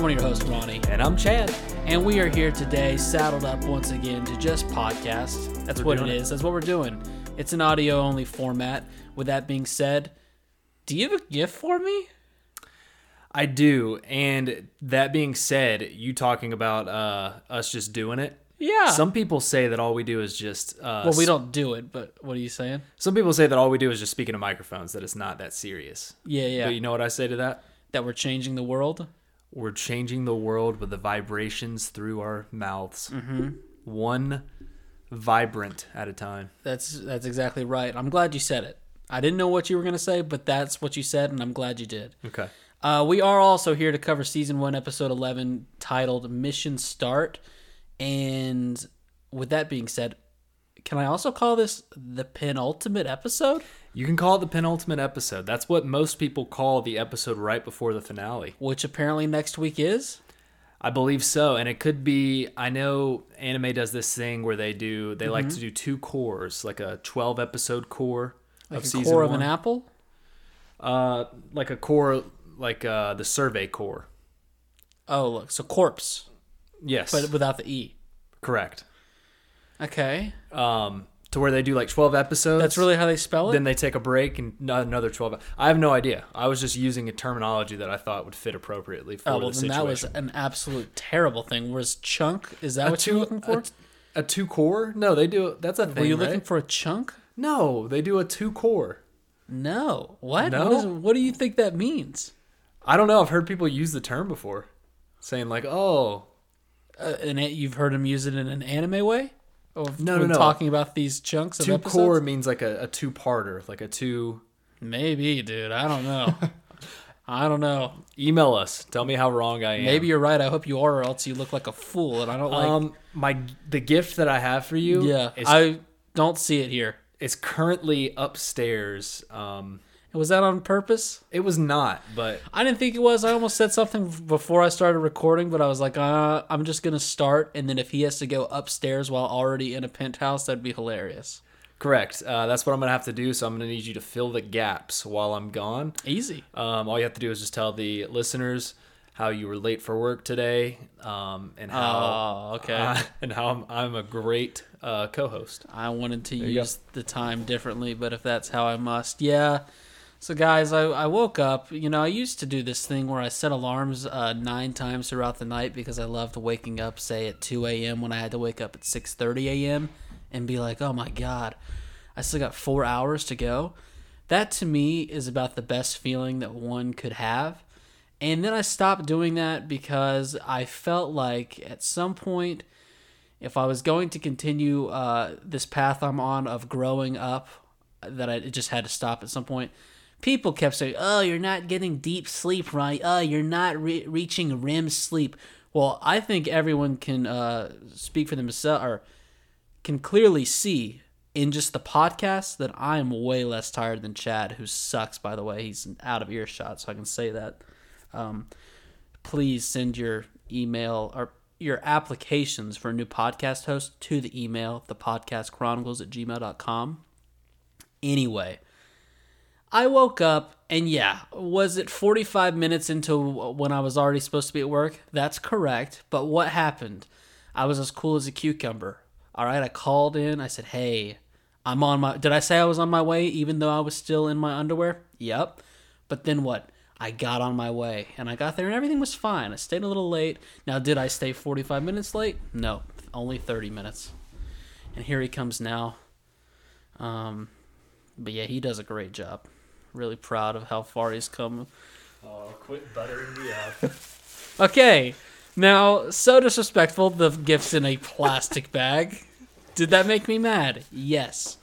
I'm one of your hosts, Ronny, And I'm Chad. and we are here today, saddled up once again to just podcast. That's We're what it it. is. That's what we're doing. It's an audio only format. With that being said, do you have a gift for me? I do. And that being said, you talking about uh, us just doing it. Yeah. Some people say that all we do is just. Uh, well, we don't do it, but what are you saying? Some people say that all we do is just speaking to microphones. That it's not that serious. Yeah, yeah. But you know what I say to that? that we're changing the world. We're changing the world with the vibrations through our mouths. Mm-hmm. One vibrant at a time. That's that's exactly right. I'm glad you said it. I didn't know what you were gonna say, but that's what you said, and I'm glad you did. Okay. Uh, we are also here to cover season one, episode 11, titled Mission Start. And with that being said, can I also call this the penultimate episode? You can call it the penultimate episode. That's what most people call the episode right before the finale. Which apparently next week is? I believe so, and it could be. I know anime does this thing where they do. They like to do two cores, like a twelve episode core Like of a season core of an apple? Uh, like a core, like uh, the survey core. Oh, look. So corpse, Yes, but without the E. correct. Okay. Um, to where they do like twelve episodes. That's really how they spell it? Then they take a break and another twelve. I have no idea. I was just using a terminology that I thought would fit appropriately for oh, the well, then situation. that was an absolute terrible thing. Was chunk? Is that a what two, you're looking for? A, a two core? No, they do. That's a thing. Were you right? looking for a chunk? No, they do a two core. No. What? No? What, is, what do you think that means? I don't know. I've heard people use the term before, saying like, "Oh, Uh, and it, you've heard him use it in an anime way? Of, No, no, no. Talking about these chunks of two episodes? core means like a, a two parter, like a two. Maybe, dude. I don't know. I don't know. Email us. Tell me how wrong I am. Maybe you're right. I hope you are, or else you look like a fool. And I don't like. um, my the gift that I have for you. yeah, is, I don't see it here. It's currently upstairs. Um, Was that on purpose? it was not, but I didn't think it was. I almost said something before I started recording, but I was like, uh, I'm just gonna start, and then if he has to go upstairs while already in a penthouse, that'd be hilarious. correct. Uh, that's what I'm gonna have to do. So I'm gonna need you to fill the gaps while I'm gone. Easy. Um, all you have to do is just tell the listeners how you were late for work today, um, and how Oh, okay. uh, and how I'm, I'm a great uh, co-host. I wanted to you use the time differently, but if that's how I must, yeah. So, guys, I, I woke up. You know, I used to do this thing where I set alarms uh, nine times throughout the night because I loved waking up, say at two a.m. when I had to wake up at six thirty a.m. and be like, "Oh my god, I still got four hours to go." That to me is about the best feeling that one could have. And then I stopped doing that because I felt like at some point if I was going to continue uh, this path I'm on of growing up, that I just had to stop at some point. People kept saying, "Oh, you're not getting deep sleep, right? Oh, you're not re- reaching REM sleep." Well, I think everyone can uh, speak for themselves or can clearly see in just the podcast that I am way less tired than Chad, who sucks. By the way, he's out of earshot, so I can say that. Um, please send your email or your applications for a new podcast host to the email thepodcastchronicles at gmail.com anyway i woke up and yeah was it 45 minutes into when i was already supposed to be at work that's correct but what happened i was as cool as a cucumber all right i called in i said hey i'm on my did i say i was on my way even though i was still in my underwear yep but then what I got on my way and I got there and everything was fine. I stayed a little late. Now, did I stay 45 minutes late? No, only 30 minutes. And here he comes now. Um, but yeah, he does a great job. Really proud of how far he's come. Oh, quit buttering me up. Okay, now, so disrespectful, the gift's in a plastic bag. Did that make me mad? Yes.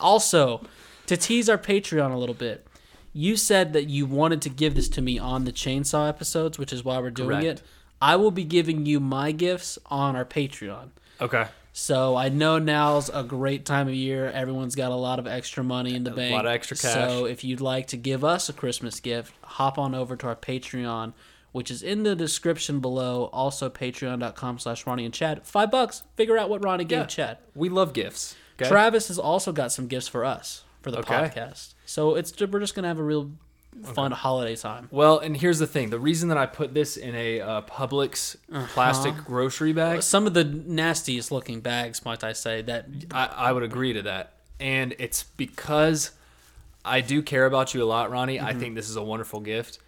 Also, to tease our Patreon a little bit, you said that you wanted to give this to me on the chainsaw episodes, which is why we're doing Correct. it. I will be giving you my gifts on our Patreon. okay. So I know now's a great time of year. Everyone's got a lot of extra money in the bank. A lot of extra cash. So if you'd like to give us a Christmas gift, hop on over to our Patreon, which is in the description below. Also patreon.com slash Ronny and Chad. Five bucks. Figure out what Ronny gave Yeah. Chad. We love gifts. Okay. Travis has also got some gifts for us for the Okay. podcast. So it's we're just gonna have a real fun holiday time. Well, and here's the thing: the reason that I put this in a uh, Publix plastic grocery bag, Some of the nastiest looking bags, might I say, that I, I would agree to that, and it's because I do care about you a lot, Ronny. I think this is a wonderful gift,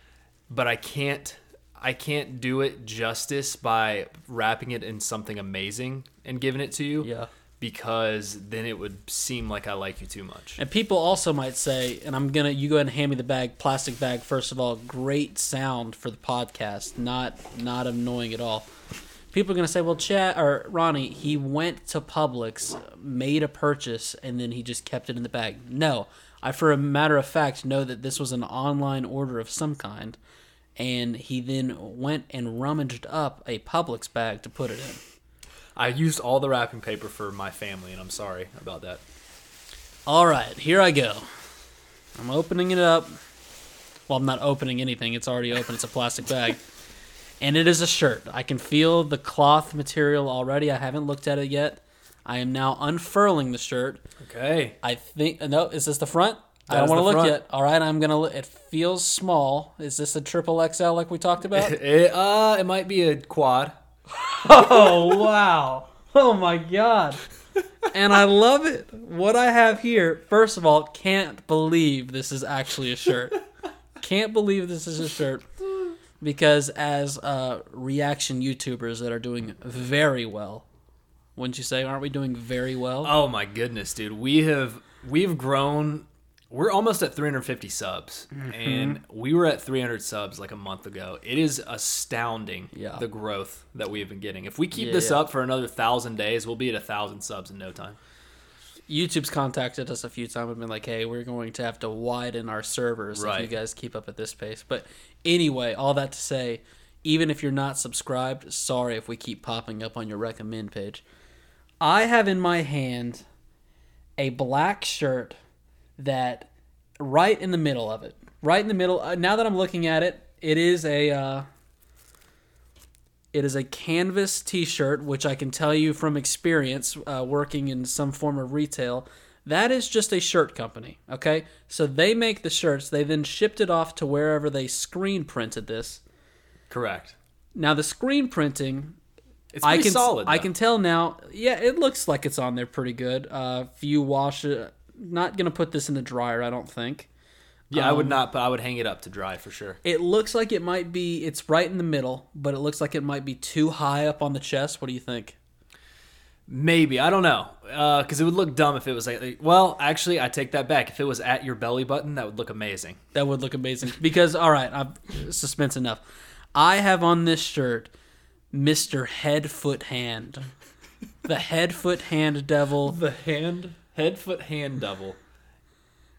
but I can't. I can't do it justice by wrapping it in something amazing and giving it to you. Yeah. Because then it would seem like I like you too much. And people also might say, and I'm gonna you go ahead and hand me the bag, plastic bag. First of all, great sound for the podcast, not not annoying at all. People are gonna say, well, Chad or Ronny, he went to Publix, made a purchase, and then he just kept it in the bag. No, I for a matter of fact know that this was an online order of some kind, and he then went and rummaged up a Publix bag to put it in. I used all the wrapping paper for my family, and I'm sorry about that. All right, here I go. I'm opening it up. Well, I'm not opening anything. It's already open. It's a plastic bag. And it is a shirt. I can feel the cloth material already. I haven't looked at it yet. I am now unfurling the shirt. Okay. I think no, is this the front? I don't want to look front. yet. All right, I'm gonna. Look. It feels small. Is this a triple XL like we talked about? It, uh, it might be a quad. Oh wow! Oh my god! And I love it. What I have here, first of all, can't believe this is actually a shirt. Can't believe this is a shirt because as uh, reaction YouTubers that are doing very well, wouldn't you say? Aren't we doing very well? Oh my goodness, dude. We have we've grown we're almost at 350 subs Mm-hmm. and we were at 300 subs like a month ago. It is astounding Yeah. the growth that we have been getting. If we keep Yeah, this yeah. up for another 1000 days, we'll be at a 1000 subs in no time. YouTube's contacted us a few times and been like, hey, we're going to have to widen our servers if you guys keep up at this pace. But anyway, all that to say, even if you're not subscribed, sorry if we keep popping up on your recommend page. I have in my hand a black shirt that right in the middle of it, right in the middle. Uh, now that I'm looking at it, it is a uh, it is a canvas T-shirt, which I can tell you from experience uh, working in some form of retail. That is just a shirt company, okay? So they make the shirts. They then shipped it off to wherever they screen printed this. Correct. Now the screen printing, It's I can solid. I can tell now. Yeah, it looks like it's on there pretty good. Uh, few wash not gonna put this in the dryer. I don't think. Yeah, I would um, not, but I would hang it up to dry for sure. It looks like it might be. It's right in the middle, but it looks like it might be too high up on the chest. What do you think? Maybe I don't know, because it would look dumb if it was like. Well, actually, I take that back. If it was at your belly button, that would look amazing. That would look amazing. Because all right, I've suspense enough. I have on this shirt Mr. Head Foot Hand. The head foot hand devil. The hand, head, foot, hand double.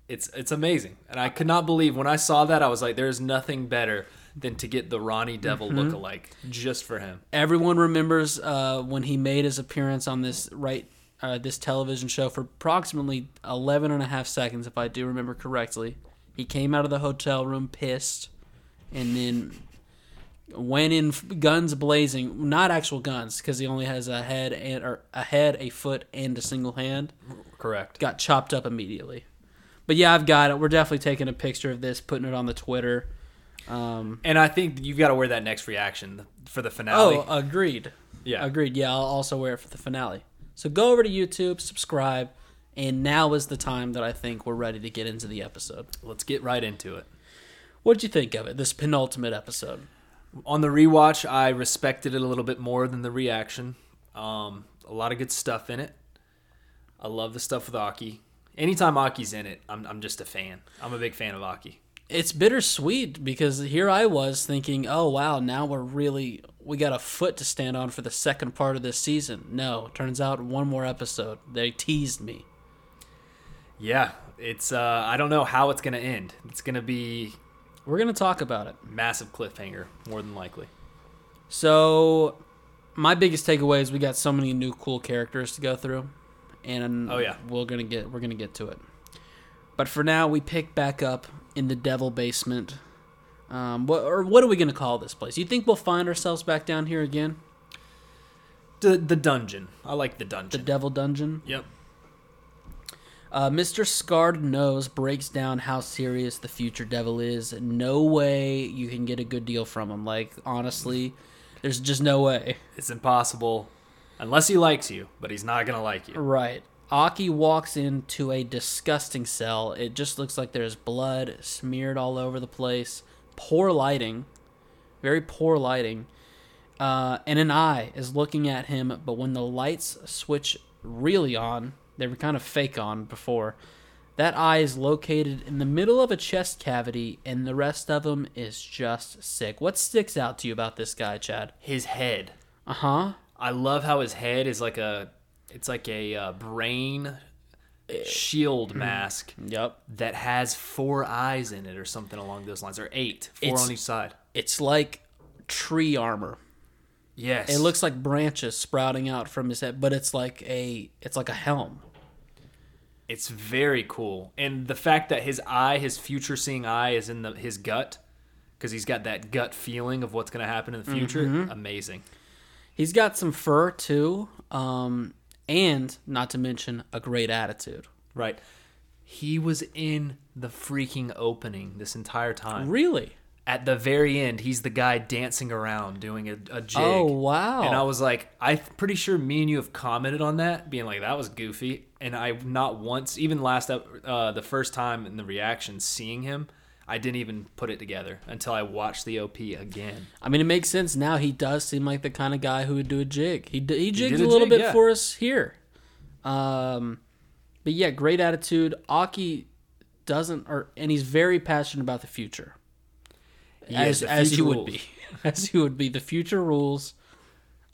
It's it's amazing, and I could not believe when I saw that. I was like, "There's nothing better than to get the Ronny Devil Mm-hmm. lookalike just for him." Everyone remembers uh, when he made his appearance on this right uh, this television show for approximately 11 and a half seconds, if I do remember correctly. He came out of the hotel room pissed, and then went in guns blazing. Not actual guns, because he only has a head and or a head, a foot, and a single hand. Correct. Got chopped up immediately. But yeah, I've got it. We're definitely taking a picture of this, putting it on the Twitter. Um, And I think you've got to wear that next reaction for the finale. oh, agreed. yeah. Agreed. Yeah, I'll also wear it for the finale. So go over to YouTube, subscribe, and now is the time that I think we're ready to get into the episode. Let's get right into it. What'd you think of it? This penultimate episode. On the rewatch, I respected it a little bit more than the reaction. Um, a lot of good stuff in it. I love the stuff with Aki. Anytime Aki's in it, I'm, I'm just a fan. I'm a big fan of Aki. It's bittersweet because here I was thinking, oh wow, now we're really we got a foot to stand on for the second part of this season. No, turns out one more episode. They teased me. Yeah, it's. Uh, I don't know how it's gonna end. It's gonna be We're gonna talk about it. massive cliffhanger, more than likely. So, my biggest takeaway is we got so many new cool characters to go through, and Oh, yeah. we're gonna get we're gonna get to it. But for now, we pick back up in the Devil Basement. Um, what or what are we gonna call this place? You think we'll find ourselves back down here again? The the dungeon. I like the dungeon. The. Devil Dungeon. yep. Uh, Mr. Scarred Nose breaks down how serious the future devil is. No way you can get a good deal from him. Like, honestly, there's just no way. It's impossible unless he likes you, but he's not going to like you. Right. Aki walks into a disgusting cell. It just looks like there's blood smeared all over the place. Poor lighting. Very poor lighting. Uh, and an eye is looking at him, but when the lights switch really on, they were kind of fake on before. That eye is located in the middle of a chest cavity, and the rest of him is just sick. What sticks out to you about this guy, Chad? His head. Uh huh. I love how his head is like a it's like a uh, brain shield mask Yep. that has four eyes in it or something along those lines or eight, four It's- on each side. It's like tree armor. Yes. It looks like branches sprouting out from his head, but it's like a it's like a helm. it's very cool. And the fact that his eye, his future seeing eye is in the his gut because he's got that gut feeling of what's going to happen in the future. Amazing. He's got some fur too, um, and not to mention a great attitude. Right. He was in the freaking opening this entire time. Really? At the very end, he's the guy dancing around doing a, a jig. Oh wow! And I was like, I'm pretty sure me and you have commented on that, being like, that was goofy. And I not once, even last up, uh, the first time in the reaction, seeing him, I didn't even put it together until I watched the OP again. I mean, it makes sense now. He does seem like the kind of guy who would do a jig. He d- he jigs did a a little jig, bit yeah. for us here. Um, but yeah, great attitude. Aki doesn't, or and he's very passionate about the future. as the as future you would be, as you would be. The future rules.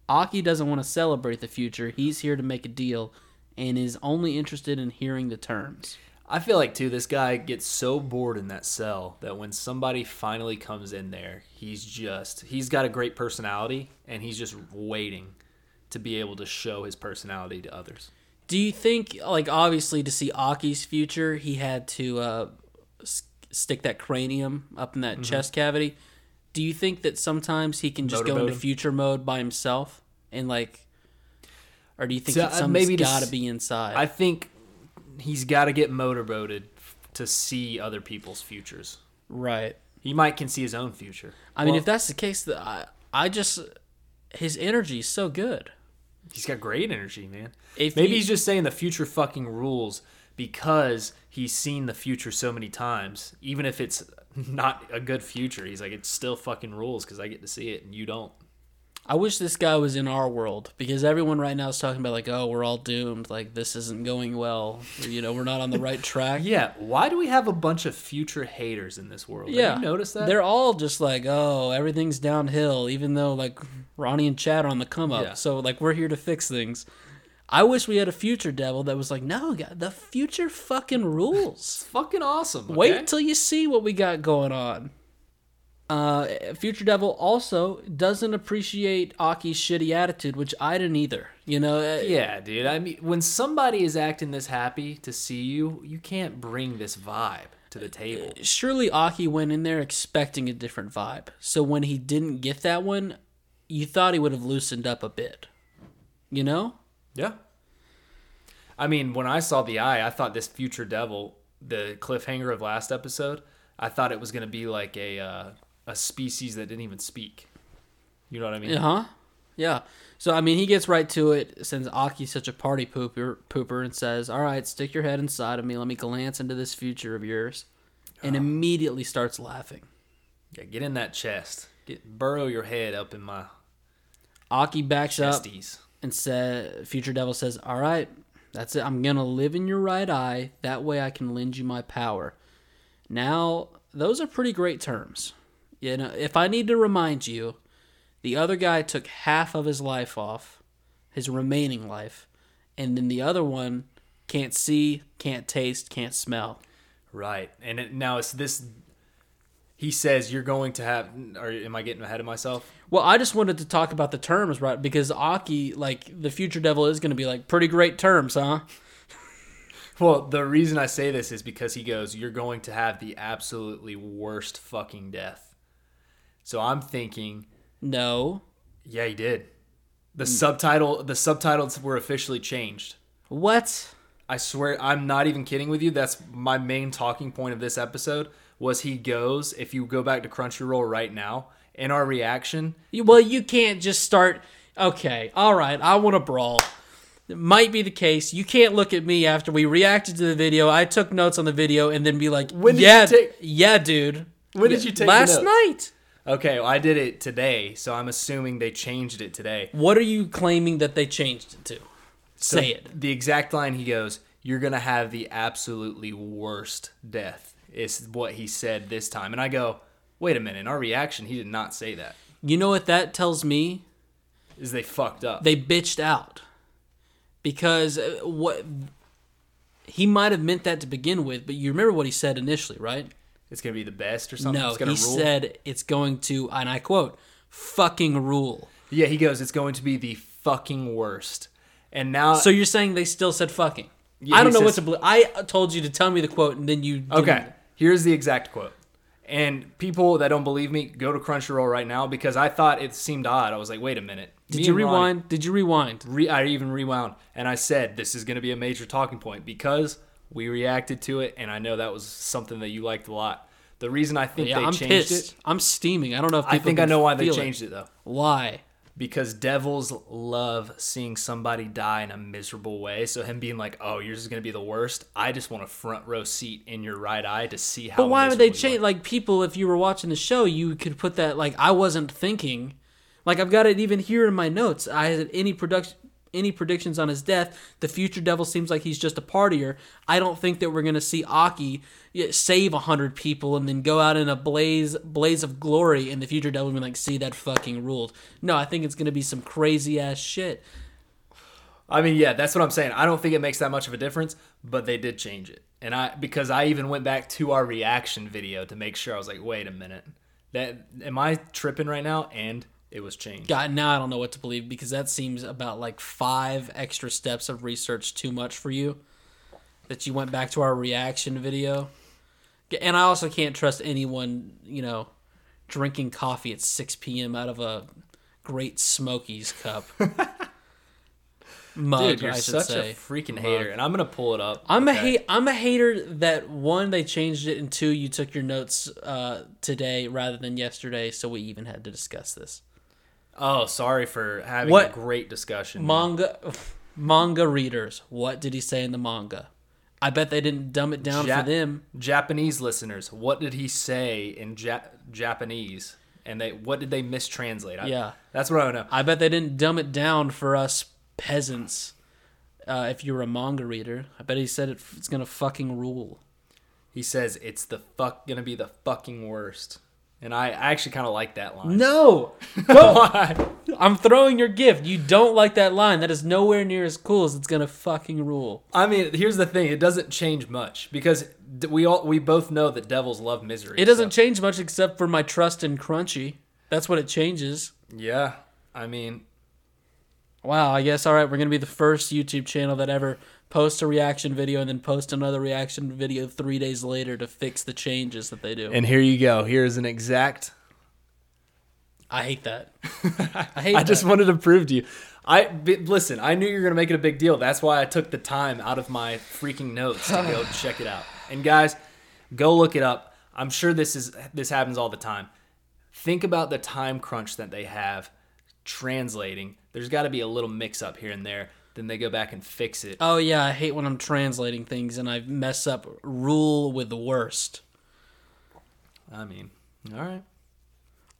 Aki doesn't want to celebrate the future. He's here to make a deal, and is only interested in hearing the terms. I feel like too, this guy gets so bored in that cell that when somebody finally comes in there, he's just he's got a great personality and he's just waiting to be able to show his personality to others. Do you think, like, obviously, to see Aki's future, he had to uh, s- stick that cranium up in that Mm-hmm. chest cavity? Do you think that sometimes he can just go into him? future mode by himself and like, or do you think So, that uh, something's got to be inside? I think he's got to get motorboated to see other people's futures. right. He might can see his own future. I mean, if that's the case, that I, I just his energy is so good. he's got great energy, man. If Maybe you- he's just saying the future fucking rules because he's seen the future so many times. Even if it's not a good future, he's like, it still fucking rules because I get to see it and you don't. I wish this guy was in our world because everyone right now is talking about like, oh, we're all doomed. Like this isn't going well. You know, we're not on the right track. Yeah, why do we have a bunch of future haters in this world? Yeah, Have you noticed that? They're all just like, oh, everything's downhill, even though like Ronny and Chad are on the come up. Yeah. So like we're here to fix things. I wish we had a future devil that was like, no, God, the future fucking rules. It's fucking awesome. okay? Wait till you see what we got going on. Uh, future devil also doesn't appreciate Aki's shitty attitude, which I didn't either. You know, uh, Yeah, dude. I mean, when somebody is acting this happy to see you, you can't bring this vibe to the table. surely Aki went in there expecting a different vibe. So when he didn't get that one, you thought he would have loosened up a bit. You know? Yeah. I mean, when I saw the eye, I thought this future devil, the cliffhanger of last episode, I thought it was going to be like a uh, a species that didn't even speak. You know what I mean? Uh huh. Yeah. So I mean, he gets right to it since Aki's such a party pooper, pooper, and says, "All right, stick your head inside of me. Let me glance into this future of yours," and immediately starts laughing. Yeah, get in that chest. Get burrow your head up in my Aki backs up and said, "Future Devil says, all right, that's it. I'm gonna live in your right eye. That way, I can lend you my power." Now, those are pretty great terms. You know, if I need to remind you, the other guy took half of his life off, his remaining life, and then the other one can't see, can't taste, can't smell. Right. And it, now it's this. He says you're going to have. Or am I getting ahead of myself? Well, I just wanted to talk about the terms, right? Because Aki, like the future devil, is going to be like pretty great terms, huh? Well, the reason I say this is because he goes, "You're going to have the absolutely worst fucking death." So I'm thinking, No. yeah, he did. The mm. subtitle, the subtitles were officially changed. What? I swear, I'm not even kidding with you. That's my main talking point of this episode. Was he goes? If you go back to Crunchyroll right now, in our reaction, Well, you can't just start. Okay, all right, I want to brawl. It might be the case. You can't look at me after we reacted to the video. I took notes on the video and then be like, When did you "Yeah, take- yeah, dude." When did you take Last night. Okay, well, I did it today, so I'm assuming they changed it today. What are you claiming that they changed it to? So Say it. The exact line he goes, "You're gonna have the absolutely worst death." Is what he said this time, and I go, "Wait a minute." In our reaction, he did not say that. You know what that tells me? Is they fucked up? They bitched out because uh, what he might have meant that to begin with, but you remember what he said initially, right? It's gonna be the best or something. No, he rule. said it's going to, and I quote, "fucking rule." Yeah, he goes, it's going to be the fucking worst. And now, So you're saying they still said fucking? Yeah, I don't know what to believe. I told you to tell me the quote, and then you. Didn't. okay, here's the exact quote. And people that don't believe me, go to Crunchyroll right now because I thought it seemed odd. I was like, wait a minute. Did Me you and Ronny- rewind? Did you rewind? Re- I even rewound and I said, this is going to be a major talking point because we reacted to it and I know that was something that you liked a lot. The reason I think Yeah, they I'm changed pissed. it, I'm steaming. I don't know if I think I know why they changed it though. Why? because devils love seeing somebody die in a miserable way. So him being like, "Oh, yours is gonna be the worst," I just want a front row seat in your right eye to see how. But why would they change? Like people, if you were watching the show, you could put that. Like I wasn't thinking. Like I've got it even here in my notes. I had any production, any predictions on his death. The future devil seems like he's just a partier. I don't think that we're gonna see Aki save a hundred people and then go out in a blaze blaze of glory, and the future devil be like, "See that fucking ruled." No, I think it's gonna be some crazy ass shit. I mean, yeah, that's what I'm saying. I don't think it makes that much of a difference, but they did change it, and I because I even went back to our reaction video to make sure. I was like, "Wait a minute, that am I tripping right now?" And it was changed. God, now I don't know what to believe because that seems about like five extra steps of research too much for you. That you went back to our reaction video. And I also can't trust anyone, you know, drinking coffee at 6 p.m. out of a great Smokies cup. Mug, Dude, you're I should such say. a freaking hater, and I'm gonna pull it up. I'm a hate. I'm a hater that one they changed it, and two you took your notes uh, today rather than yesterday, so we even had to discuss this. Oh, sorry for having What- a great discussion. manga manga readers what did he say in the manga i bet they didn't dumb it down Ja- for them Japanese listeners, what did he say in ja- Japanese? And they what did they mistranslate? I- Yeah. that's what I want to know. i bet they didn't dumb it down for us peasants uh, if you're a manga reader i bet he said it, it's gonna fucking rule He says it's the fuck gonna be the fucking worst, and I, actually kind of like that line. no! Why? i'm throwing your gift. You don't like that line. That is nowhere near as cool as it's gonna fucking rule. I mean, here's the thing: it doesn't change much because we all we both know that devils love misery. it doesn't so- change much except for my trust in crunchy. That's what it changes. Yeah, I mean, Wow, I guess all right, we're gonna be the first YouTube channel that ever posts a reaction video and then post another reaction video three days later to fix the changes that they do. and here you go. Here's an exact. I hate that. I hate. I just wanted to prove to you. I b- listen. I knew you were gonna make it a big deal. That's why I took the time out of my freaking notes to go check it out. And guys, go look it up. I'm sure this is this happens all the time. Think about the time crunch that they have translating. There's got to be a little mix up here and there. Then they go back and fix it. Oh yeah, I hate when I'm translating things and I mess up rule with the worst. I mean, all right.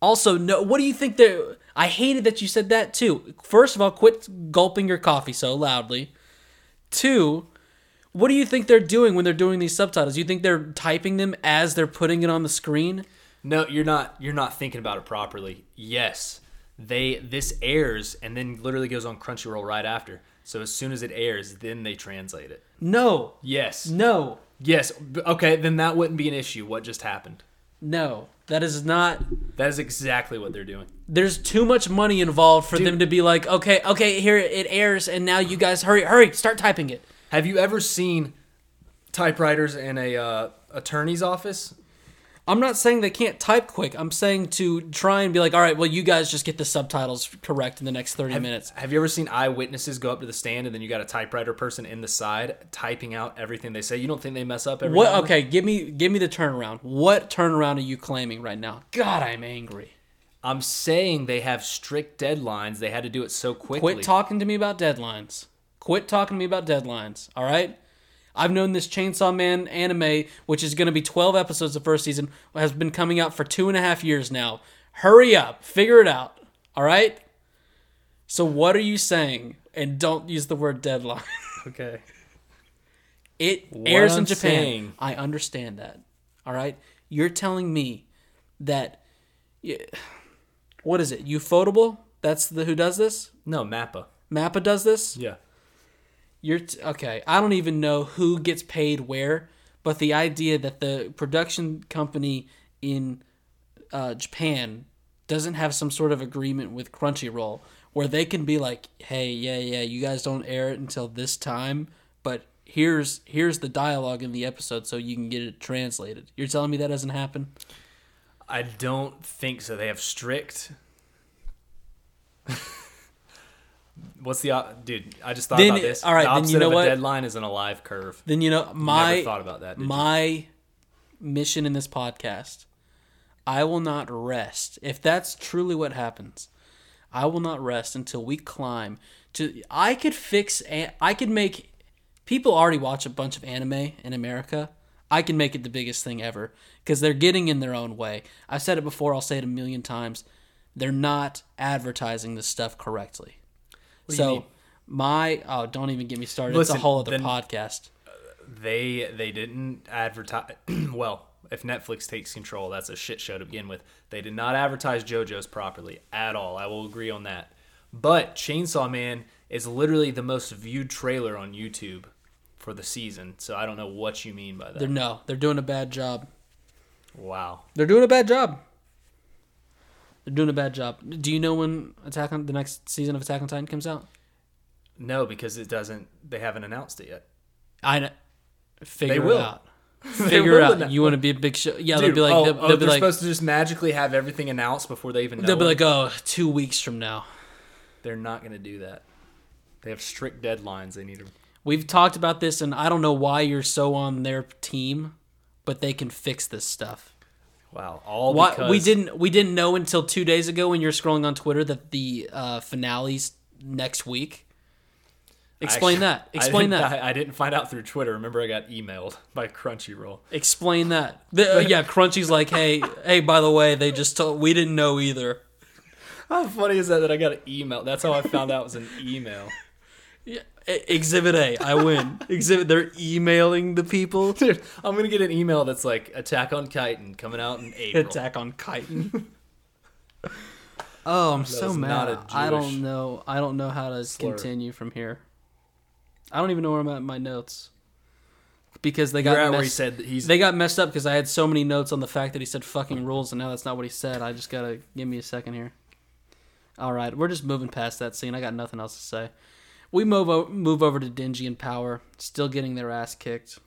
Also, no. What do you think? That I hated that you said that too. First of all, quit gulping your coffee so loudly. Two, what do you think they're doing when they're doing these subtitles? You think they're typing them as they're putting it on the screen? No, you're not. You're not thinking about it properly. Yes, they this airs and then literally goes on Crunchyroll right after. So as soon as it airs, then they translate it. No, Yes. no, Yes. Okay, then that wouldn't be an issue. What just happened? no. That is not. That is exactly what they're doing. There's too much money involved for Dude. them to be like, okay, okay, here it airs, and now you guys hurry, hurry, start typing it. Have you ever seen typewriters in a uh, attorney's office? I'm not saying they can't type quick. I'm saying to try and be like, all right, well, you guys just get the subtitles correct in the next 30 minutes. Have you ever seen eyewitnesses go up to the stand and then you got a typewriter person in the side typing out everything they say? You don't think they mess up every What? Okay, give me give me the turnaround. What turnaround are you claiming right now? God, I'm angry. I'm saying they have strict deadlines. They had to do it so quickly. Quit talking to me about deadlines. Quit talking to me about deadlines. All right. I've known this Chainsaw Man anime, which is going to be 12 episodes the first season, has been coming out for two and a half years now. Hurry up, figure it out. All right. So what are you saying? And don't use the word deadline. okay. It What airs in I'm Japan. saying- I understand that. All right. You're telling me that. What is it? Ufotable? That's the who does this. No, Mappa. Mappa does this. Yeah. You're t- okay. I don't even know who gets paid where, but the idea that the production company in uh, Japan doesn't have some sort of agreement with Crunchyroll where they can be like, "Hey, yeah, yeah, you guys don't air it until this time, but here's here's the dialogue in the episode so you can get it translated." You're telling me that doesn't happen? I don't think so. They have strict. What's the op- dude? I just thought Then- about this. all right, the then you know of a what? deadline is an alive curve. Then you know my Never thought about that. Did you? my mission in this podcast i will not rest if that's truly what happens i will not rest until we climb to i could fix I could make people already watch a bunch of anime in america i can make it the biggest thing ever because they're getting in their own way i've said it before i'll say it a million times they're not advertising this stuff correctly you so my oh don't even get me started Listen, it's a whole other podcast uh, They they didn't advertise. well, if Netflix takes control, that's a shit show to begin with. They did not advertise JoJo's properly at all. I will agree on that. But Chainsaw Man is literally the most viewed trailer on YouTube for the season. So I don't know what you mean by that. they're no they're doing a bad job wow. They're doing a bad job. They're doing a bad job. Do you know when Attack on the next season of Attack on Titan comes out? No, because it doesn't. They haven't announced it yet. I know. Figure They will. it out. Figure it out. announce- You want to be a big show? Yeah, they'll Dude, be like, oh, they'll, oh, they'll be they're like, supposed to just magically have everything announced before they even know. they'll be it? like, oh, two weeks from now. They're not going to do that. They have strict deadlines. They need to. We've talked about this, and I don't know why you're so on their team, but they can fix this stuff. Wow. All Why because we didn't we didn't know until two days ago when you're scrolling on Twitter that the uh, finale's next week. Explain Actually, that. Explain I that. I, I didn't find out through Twitter. Remember, I got emailed by Crunchyroll. Explain that. The, uh, yeah, Crunchy's like, hey, hey. By the way, they just told we didn't know either. How funny is that? That I got an email. That's how I found out it was an email. Yeah, E- Exhibit A, I win. Exhibit. They're emailing the people. Dude, I'm gonna get an email that's like Attack on Titan coming out in April. Attack on Titan. oh, I'm so mad. not a I don't know. I don't know how to slur. continue from here. I don't even know where I'm at in my notes because they got You're at messed, where he said that he's. they got messed up because I had so many notes on the fact that he said fucking rules, and now that's not what he said. I just gotta give me a second here. All right, we're just moving past that scene. I got nothing else to say. We move o- move over to Denji and Power, still getting their ass kicked.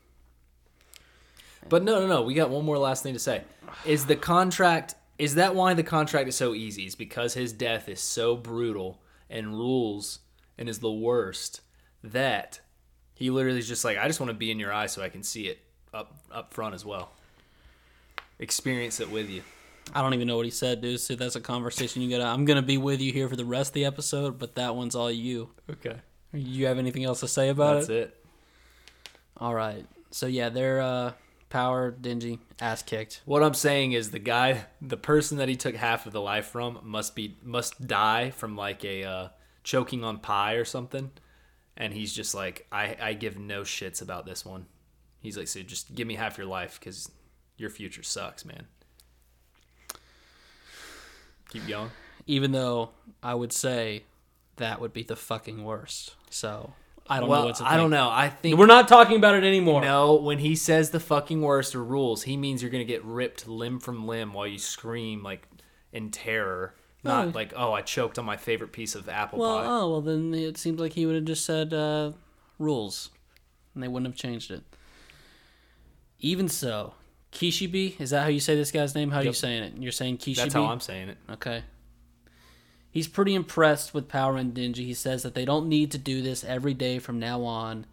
But no, no, no. We got one more last thing to say. Is the contract? Is that why the contract is so easy? Is because his death is so brutal and rules and is the worst that he literally is just like, I just want to be in your eye so I can see it up up front as well. Experience it with you. I don't even know what he said, dude. So that's a conversation you gotta. I'm gonna be with you here for the rest of the episode, but that one's all you. Okay, You have anything else to say about that's it? That's it. All right. So yeah, they're uh, power Denji, ass kicked. What I'm saying is the guy, the person that he took half of the life from, must be must die from like a uh, choking on pie or something, and he's just like, I I give no shits about this one. He's like, so just give me half your life because your future sucks, man. Keep going. Even though I would say that would be the fucking worst. So I don't know what I don't know. I think We're not talking about it anymore. No, when he says the fucking worst or rules, he means you're gonna get ripped limb from limb while you scream like in terror. Not Oh. like, oh, I choked on my favorite piece of apple Well, pie. oh well, then it seems like he would have just said uh, rules, and they wouldn't have changed it. Even so, Kishibe, is that how you say this guy's name? How are you saying it? You're saying Kishibe? That's how I'm saying it. Okay. He's pretty impressed with Power and Denji. He says that they don't need to do this every day from now on.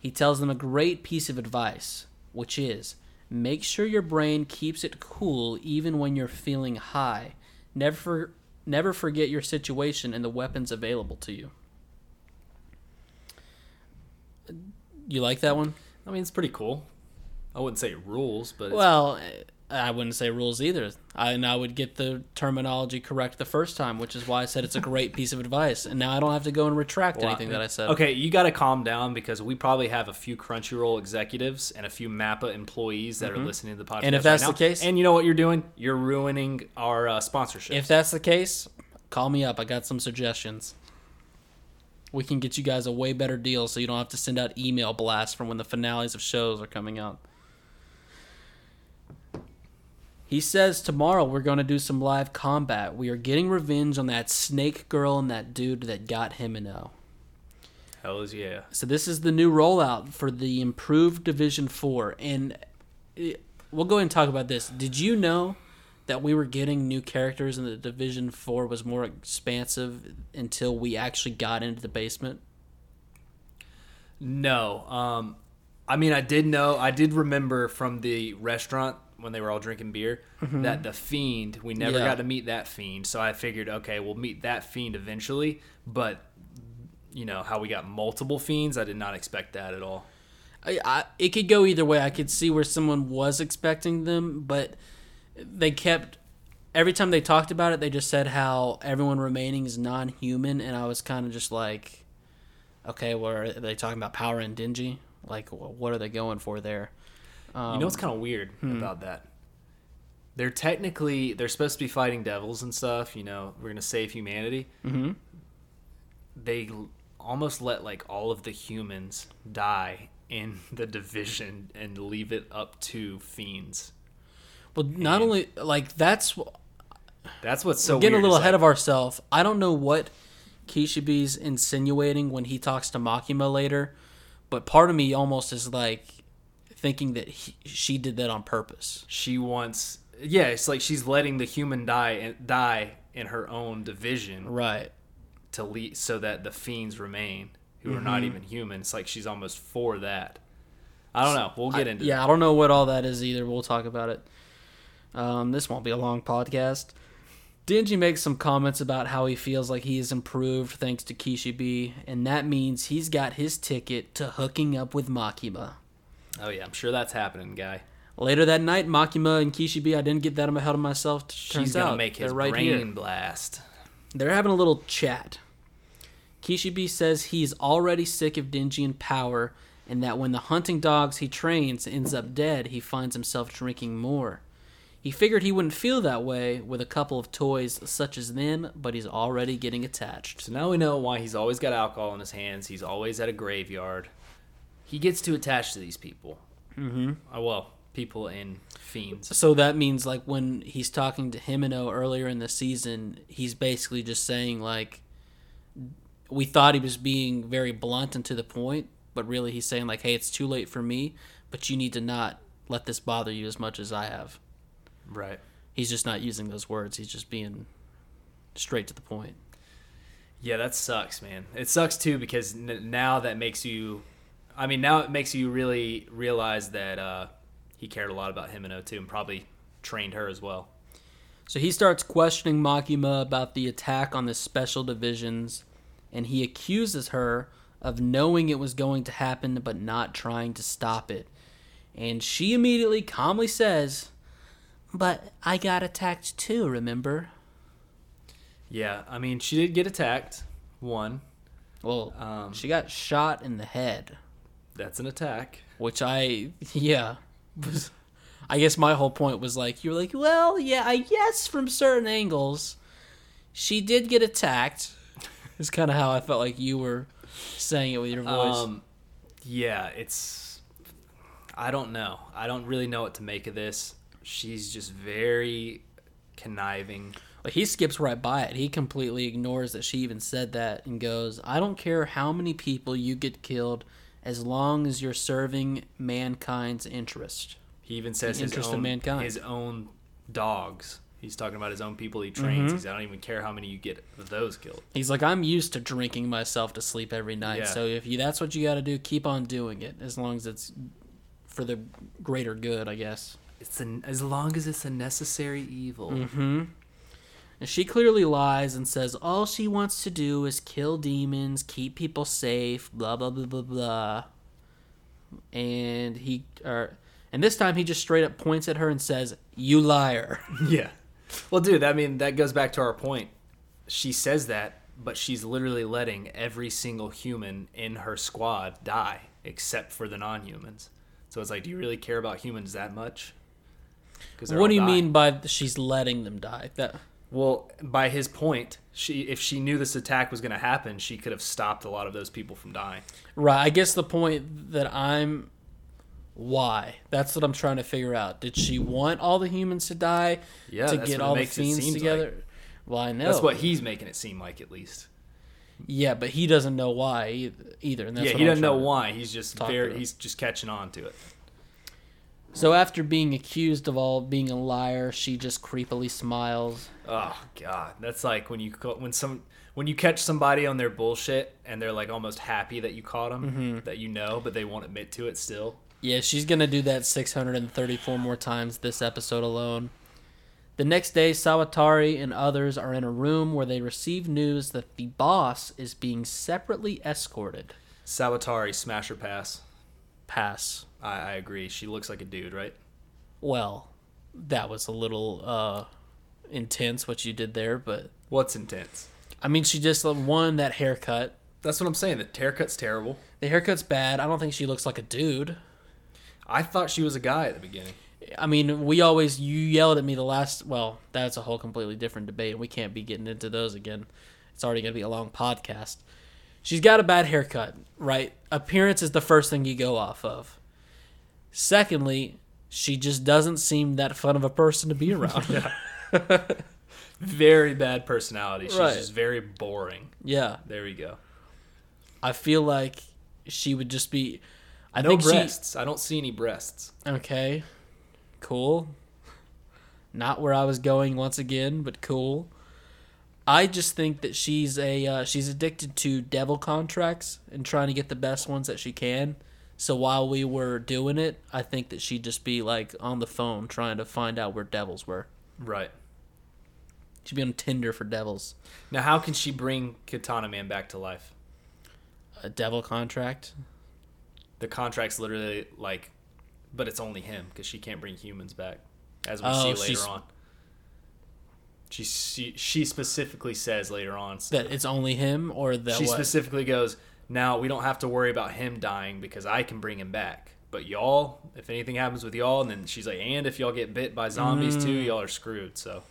He tells them a great piece of advice, which is make sure your brain keeps it cool even when you're feeling high. Never never forget your situation and the weapons available to you. You like that one? I mean, it's pretty cool. I wouldn't say rules, but it's, Well, I wouldn't say rules either. I, and I would get the terminology correct the first time, which is why I said it's a great piece of advice. And now I don't have to go and retract anything that I said. Okay, you got to calm down because we probably have a few Crunchyroll executives and a few Mappa employees that are listening to the podcast. Mm-hmm. And if that's right the case- and you know what you're doing, you're ruining our uh, sponsorship. If that's the case, call me up. I got some suggestions. We can get you guys a way better deal so you don't have to send out email blasts from when the finales of shows are coming out. He says tomorrow we're going to do some live combat. We are getting revenge on that snake girl and that dude that got Himeno. Hell is yeah. So this is the new rollout for the improved Division Four, and it, we'll go ahead and talk about this. Did you know that we were getting new characters and the Division Four was more expansive until we actually got into the basement? No. Um, I mean, I did know, I did remember from the restaurant when they were all drinking beer that the fiend, we never Mm-hmm. Yeah. got to meet that fiend. So I figured, okay, we'll meet that fiend eventually. But, you know, how we got multiple fiends, I did not expect that at all. I, I, it could go either way. I could see where someone was expecting them, but they kept every time they talked about it, they just said how everyone remaining is non-human, and I was kind of just like, okay, what are they talking about? Power and Denji? Like, what are they going for there? Um, you know what's kind of weird hmm. about that? They're technically, they're supposed to be fighting devils and stuff, you know, we're going to save humanity. hmm They almost let, like, all of the humans die in the division and leave it up to fiends. Well, not only like that's That's what's so getting a little ahead like- of ourselves. I don't know what Kishibe's insinuating when he talks to Makima later, but part of me almost is like thinking that he, she did that on purpose. she wants yeah it's like she's letting the human die and die in her own division Right. to lead so that the fiends remain who are not Mm-hmm. even human it's like she's almost for that i don't know we'll get into Yeah, I don't know what all that is either. We'll talk about it. Um, this won't be a long podcast. Denji makes some comments about how he feels like he has improved thanks to Kishibe, and that means he's got his ticket to hooking up with Makima. Oh yeah i'm sure that's happening guy Later that night, Makima and Kishibe, I didn't get that ahead of myself. Turns she's gonna out make his right brain here. blast They're having a little chat. Kishibe says he's already sick of Denji and power, and that when the hunting dogs he trains ends up dead, he finds himself drinking more. He figured he wouldn't feel that way with a couple of toys such as them, but he's already getting attached. so now we know why he's always got alcohol in his hands he's always at a graveyard he gets too attached to these people mm-hmm oh, well people and fiends So that means like when he's talking to Himeno earlier in the season, he's basically just saying like we thought he was being very blunt and to the point, but really he's saying like, "Hey, it's too late for me, but you need to not let this bother you as much as I have." right He's just not using those words. He's just being straight to the point. Yeah, that sucks, man. It sucks too because n- now that makes you, I mean, now it makes you really realize that uh, he cared a lot about Himeno too, and probably trained her as well. So he starts questioning Makima about the attack on the special divisions, and he accuses her of knowing it was going to happen but not trying to stop it. And she immediately calmly says, But I got attacked too, remember? Yeah, I mean, she did get attacked. One, Well, Um, she got shot in the head, that's an attack. which I, yeah. was- I guess my whole point was like, you're like, well, yeah, I guess from certain angles, she did get attacked. Is kind of how I felt like you were saying it with your voice. Um, yeah, it's. I don't know. I don't really know what to make of this. She's just very conniving. But he skips right by it. He completely ignores that she even said that and goes, I don't care how many people you get killed as long as you're serving mankind's interest. He even says his interest of own mankind. his own dogs. He's talking about his own people he trains. Mm-hmm. He's I don't even care how many you get of those killed. He's like, I'm used to drinking myself to sleep every night. Yeah. So if you that's what you got to do, keep on doing it as long as it's for the greater good, I guess. It's an, as long as it's a necessary evil. Mm-hmm. And she clearly lies and says all she wants to do is kill demons, keep people safe, blah blah blah blah blah. And he, or, and this time he just straight up points at her and says, "You liar." Yeah. Well, dude, I mean, that goes back to our point. She says that, but she's literally letting every single human in her squad die, except for the non-humans. So it's like, do you really care about humans that much? 'Cause they're what do you dying. mean by she's letting them die? That Well, by his point, she if she knew this attack was going to happen, she could have stopped a lot of those people from dying. right? I guess the point that I'm. Why? That's what I'm trying to figure out. Did she want all the humans to die Yeah, to get all the fiends together? like. Well, I know That's what he's making it seem like, at least. Yeah, but he doesn't know why either. And that's yeah, he I'm doesn't know why. He's just very, he's just catching on to it. So after being accused of all being a liar, she just creepily smiles. Oh God, that's like when you when some when you catch somebody on their bullshit and they're like almost happy that you caught them, Mm-hmm. that you know, but they won't admit to it still. Yeah, she's gonna do that 634 more times this episode alone. The next day, Sawatari and others are in a room where they receive news that the boss is being separately escorted. Sawatari smasher pass. Pass. I, I agree. She looks like a dude, right? Well, that was a little uh, intense what you did there, but What's intense? I mean, she just won that haircut. That's what I'm saying. The haircut's terrible. The haircut's bad. I don't think she looks like a dude. I thought she was a guy at the beginning. I mean, we always you yelled at me the last. Well, that's a whole completely different debate, and we can't be getting into those again. It's already gonna be a long podcast. She's got a bad haircut, right? Appearance is the first thing you go off of. Secondly, she just doesn't seem that fun of a person to be around. yeah. Very bad personality. She's Right. just very boring. Yeah. There we go. I feel like she would just be. I No think she, breasts. I don't see any breasts. Okay. Cool. Not where I was going once again, but cool. I just think that she's a uh, she's addicted to devil contracts and trying to get the best ones that she can. So while we were doing it, I think that she'd just be like on the phone trying to find out where devils were. Right. She'd be on Tinder for devils. Now, how can she bring Katana Man back to life? A devil contract? The contract's literally like, but it's only him because she can't bring humans back, as we Oh, see later on. She, she she specifically says later on. That it's only him or that she what? specifically goes, "Now we don't have to worry about him dying because I can bring him back. But y'all, if anything happens with y'all, and then she's like, and if y'all get bit by zombies too, Mm. y'all are screwed." So,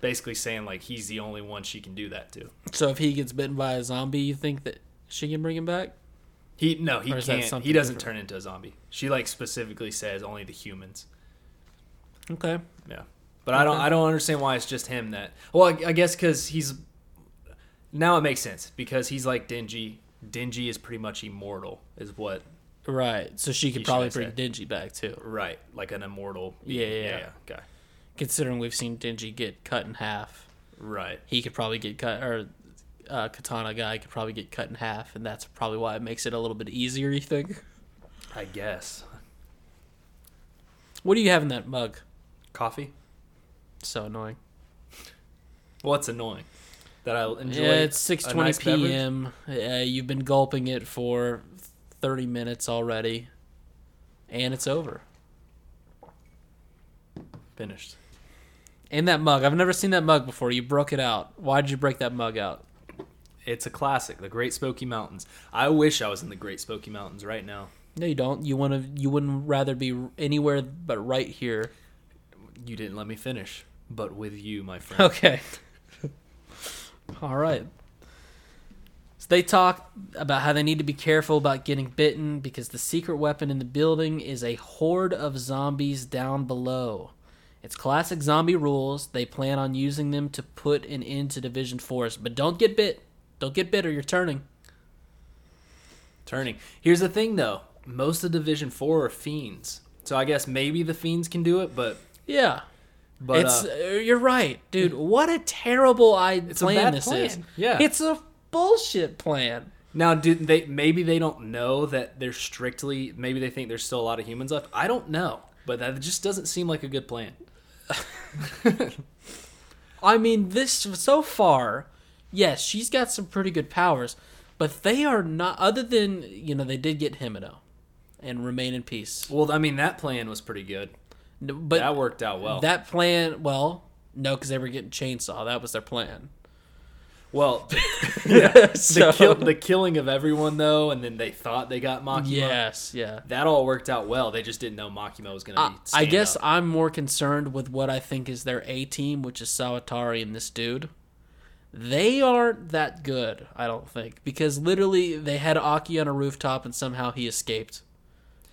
basically saying like he's the only one she can do that to. so if he gets bitten by a zombie, you think that she can bring him back? He no, he Or is that can't. He doesn't different? turn into a zombie. She like specifically says only the humans. Okay. Yeah, but I don't. I don't understand why it's just him that. Well, I, I guess because he's. Now it makes sense because he's like Dingy. Dingy is pretty much immortal, is what. Right. So she could probably bring. Dingy back too. Right, like an immortal. Yeah, yeah, yeah. guy. Considering we've seen Dingy get cut in half, Right. he could probably get cut, or uh, Katana guy could probably get cut in half, and that's probably why it makes it a little bit easier. You think? I guess. What do you have in that mug? Coffee. So annoying. Well, it's annoying that I enjoy. yeah, it's six twenty nice p.m. Uh, you've been gulping it for thirty minutes already, and it's over. Finished. And that mug, I've never seen that mug before. You broke it out. Why did you break that mug out? It's a classic, the Great Smoky Mountains. I wish I was in the Great Smoky Mountains right now. No, you don't. You want to. You wouldn't rather be anywhere but right here. You didn't let me finish, but with you, my friend. Okay. All right. So they talk about how they need to be careful about getting bitten because the secret weapon in the building is a horde of zombies down below. It's classic zombie rules. They plan on using them to put an end to Division Four, but don't get bit. Don't get bit or you're turning. Turning. Here's the thing, though. Most of Division Four are fiends, So I guess maybe the fiends can do it, but Yeah. But it's uh, uh, you're right, dude. What a terrible I a plan this plan. is. Yeah. It's a bullshit plan. now do they maybe they don't know that they're strictly maybe they think there's still a lot of humans left. I don't know, but that just doesn't seem like a good plan. I mean, this so far, yes, she's got some pretty good powers, but they are not. Other than you know, they did get Himeno and remain in peace. Well, I mean that plan was pretty good. But that worked out well. that plan, well, no, because they were getting chainsaw. That was their plan. well, So- the, kill, the killing of everyone though, and then they thought they got Makima. yes, yeah. That all worked out well. They just didn't know Makima was going to I, be. I guess up. I'm more concerned with what I think is their A team, which is Sawatari and this dude. They aren't that good, I don't think, because literally they had Aki on a rooftop and somehow he escaped.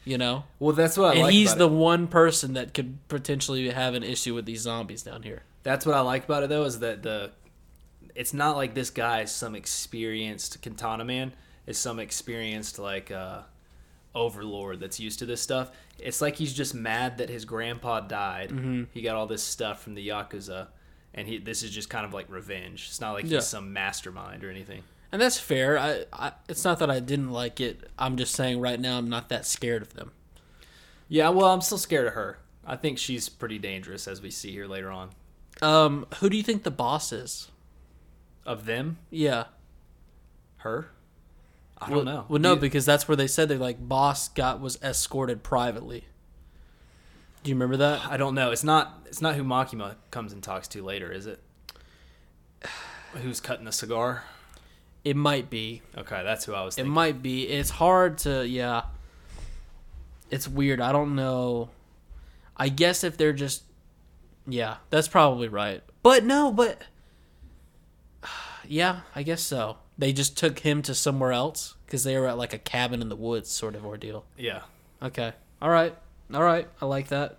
You know, Well, that's what I and like. he's the it. one person that could potentially have an issue with these zombies down here. That's what I like about it though is that the. It's not like this guy is some experienced Katana man. Is some experienced like uh, overlord that's used to this stuff. It's like he's just mad that his grandpa died. Mm-hmm. He got all this stuff from the yakuza, and he this is just kind of like revenge. It's not like Yeah. he's some mastermind or anything. And that's fair. I, I, it's not that I didn't like it. I'm just saying right now I'm not that scared of them. Yeah, well, I'm still scared of her. I think she's pretty dangerous, as we see here later on. Um, who do you think the boss is? Of them, Yeah. her. I well, don't know. Well, no, because that's where they said they're like boss got was escorted privately. Do you remember that? I don't know. It's not. It's not who Makima comes and talks to later, is it? Who's cutting the cigar? It might be. Okay, that's who I was It might be. It's hard to yeah. It's weird. I don't know. I guess if they're just yeah, that's probably right. But no, but yeah, I guess so. They just took him to somewhere else because they were at like a cabin in the woods sort of ordeal. yeah. Okay. All right. All right. I like that.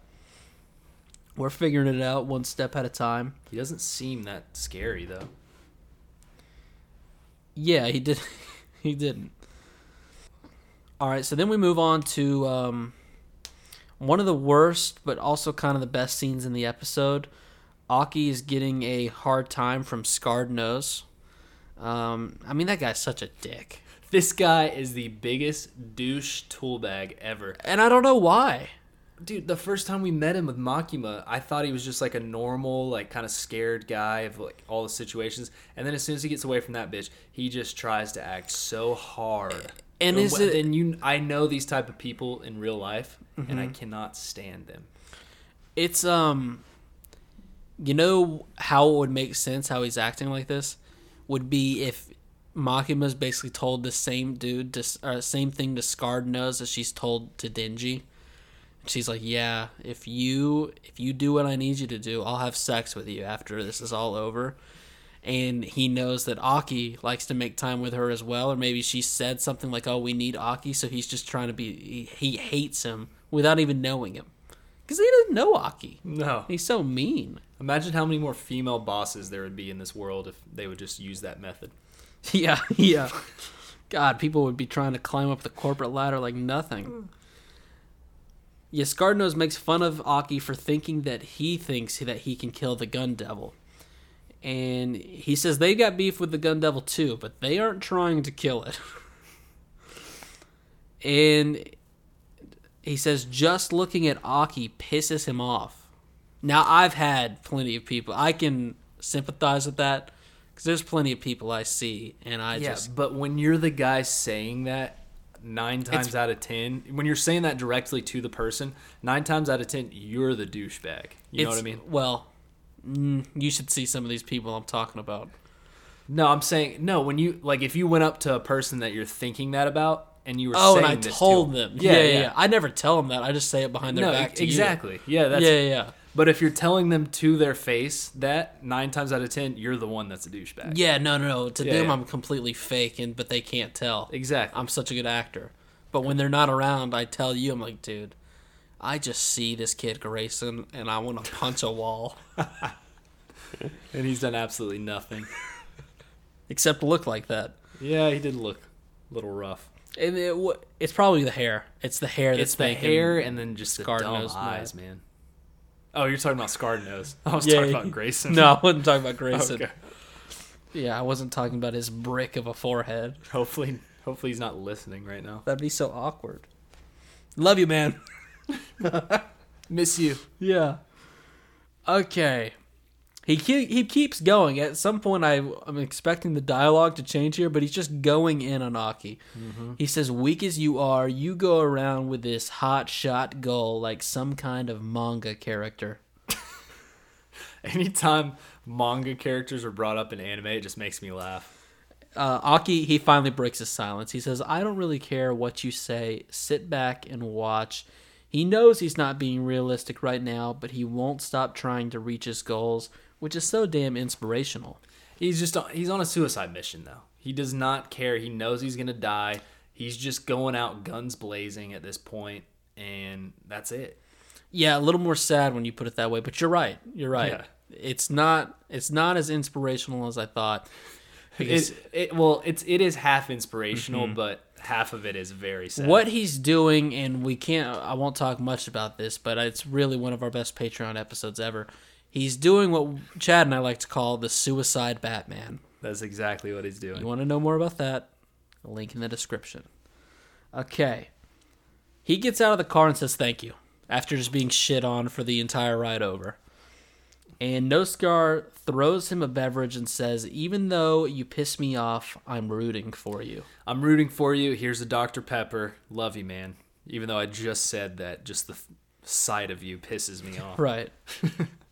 We're figuring it out one step at a time. He doesn't seem that scary though. Yeah, he did. he didn't. All right, so then we move on to um, one of the worst, but also kind of the best scenes in the episode. Aki is getting a hard time from Scarred Nose. Um, I mean, that guy's such a dick, This guy is the biggest douche tool bag ever. and I don't know why. Dude, the first time we met him with Makima, I thought he was just like a normal, like kind of scared guy of like all the situations. And then as soon as he gets away from that bitch, he just tries to act so hard. And is it- then you? I know these type of people in real life, and Mm-hmm. I cannot stand them. It's um, you know how it would make sense how he's acting like this would be if Makima's basically told the same dude to uh, same thing to Scarred Nose as she's told to Dingy. She's like, "Yeah, if you if you do what I need you to do, I'll have sex with you after this is all over." And he knows that Aki likes to make time with her as well, or maybe she said something like, "Oh, we need Aki," so he's just trying to be. He, he hates him without even knowing him, because he doesn't know Aki. No. He's so mean. Imagine how many more female bosses there would be in this world if they would just use that method. Yeah, yeah. God, people would be trying to climb up the corporate ladder like nothing. Mm. Yes, Scarred Nose makes fun of Aki for thinking that he thinks that he can kill the Gun Devil. And he says they got beef with the Gun Devil too, but they aren't trying to kill it. and he says just looking at Aki pisses him off. Now, I've had plenty of people. I can sympathize with that because there's plenty of people I see, and I yeah, just but when you're the guy saying that, nine times out of ten, when you're saying that directly to the person, nine times out of ten, you're the douchebag. You know what I mean? Well, mm, you should see some of these people I'm talking about. No, I'm saying no. When you like, if you went up to a person that you're thinking that about, and you were Oh, saying and I told to them. Yeah, yeah, yeah. I never tell them that. I just say it behind their no, back. To you. exactly. Yeah, that's. yeah, yeah, yeah. But if you're telling them to their face that nine times out of ten, you're the one that's a douchebag. Yeah, no, no, no. To Yeah, them, yeah. I'm completely fake, and but they can't tell. exactly. I'm such a good actor. But when they're not around, I tell you, I'm like, dude, I just see this kid Grayson, and I want to punch a wall. and he's done absolutely nothing. Except look like that. Yeah, he did look a little rough. And it, it's probably the hair. It's the hair that's It's the making- hair and then just the scarred dumb nose eyes, man. Oh, you're talking about scarred nose. I was Yeah, talking about Grayson. No, I wasn't talking about Grayson. Okay. Yeah, I wasn't talking about his brick of a forehead. Hopefully, hopefully he's not listening right now. That'd be so awkward. Love you, man. Miss you. Yeah. Okay. He ke- he keeps going. At some point, I I'm expecting the dialogue to change here, but he's just going in on Aki. He says, "Weak as you are, you go around with this hot shot goal like some kind of manga character." Anytime manga characters are brought up in anime, it just makes me laugh. Uh, Aki he finally breaks his silence. He says, "I don't really care what you say. Sit back and watch." He knows he's not being realistic right now, but he won't stop trying to reach his goals, which is so damn inspirational. He's just on, he's on a suicide mission though. He does not care. He knows he's gonna die. He's just going out guns blazing at this point, and that's it. Yeah, a little more sad when you put it that way, but you're right. You're right. Yeah. It's not it's not as inspirational as I thought. It, it well, it's it is half inspirational, mm-hmm. but half of it is very sad. what he's doing and we can't I won't talk much about this, but it's really one of our best Patreon episodes ever. He's doing what Chad and I like to call the suicide Batman. That's exactly what he's doing. You want to know more about that? Link in the description. Okay. He gets out of the car and says thank you after just being shit on for the entire ride over. And Noskar throws him a beverage and says, Even though you piss me off, I'm rooting for you. I'm rooting for you. Here's a Dr. Pepper. Love you, man. Even though I just said that, just the sight of you pisses me off. Right.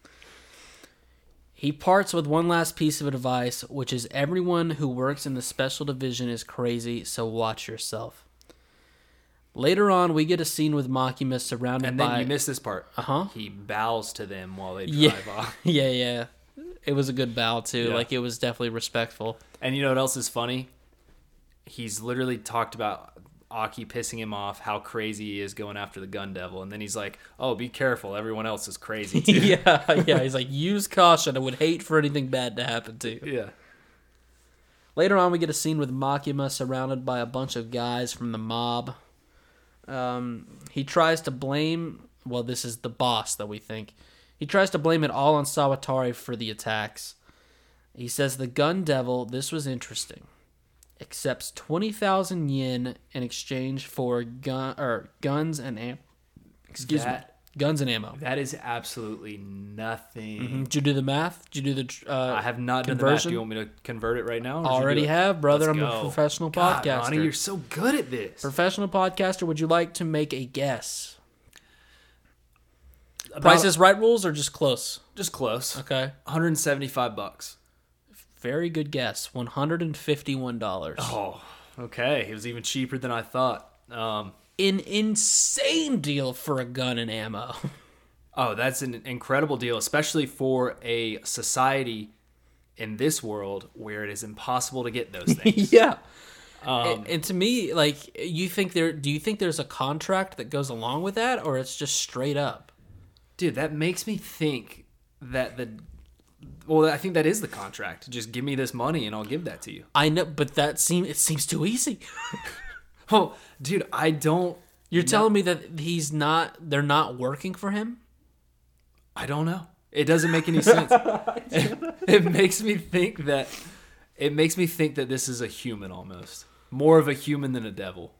he parts with one last piece of advice, which is everyone who works in the special division is crazy, so watch yourself. Later on, we get a scene with Makima surrounded And then by. you miss this part. Uh-huh. He bows to them while they drive yeah, off. yeah, yeah. It was a good bow too. Yeah. Like it was definitely respectful. And you know what else is funny? He's literally talked about Aki pissing him off, how crazy he is going after the gun devil, and then he's like, "Oh, be careful! Everyone else is crazy too." yeah, yeah. He's like, use caution. I would hate for anything bad to happen to you. yeah. Later on, we get a scene with Makima surrounded by a bunch of guys from the mob. Um, he tries to blame. Well, this is the boss that we think. He tries to blame it all on Sawatari for the attacks. He says the gun devil. This was interesting. Accepts twenty thousand yen in exchange for gun or guns and am. Excuse That- me, guns and ammo. That is absolutely nothing. Did you do the math? Did you do the? Uh, I have not done the math. Do you want me to convert it right now? or should you Already have, brother. Let's I'm a professional God, podcaster. Ronny, you're so good at this. Professional podcaster, would you like to make a guess? About- Price is right rules or just close? just close. Okay. 175 bucks. Very good guess. $151. Oh, okay. It was even cheaper than I thought. Um, An insane deal for a gun and ammo. oh, that's an incredible deal, especially for a society in this world where it is impossible to get those things. yeah. Um, and, and to me, like, you think there, do you think there's a contract that goes along with that or it's just straight up? dude, that makes me think that the. Well, I think that is the contract. Just give me this money and I'll give that to you. I know, but that seems, it seems too easy. Oh, dude, I don't. You're telling me that he's not, they're not working for him? I don't know. It doesn't make any sense. it, it makes me think that it makes me think that this is a human almost. More of a human than a devil.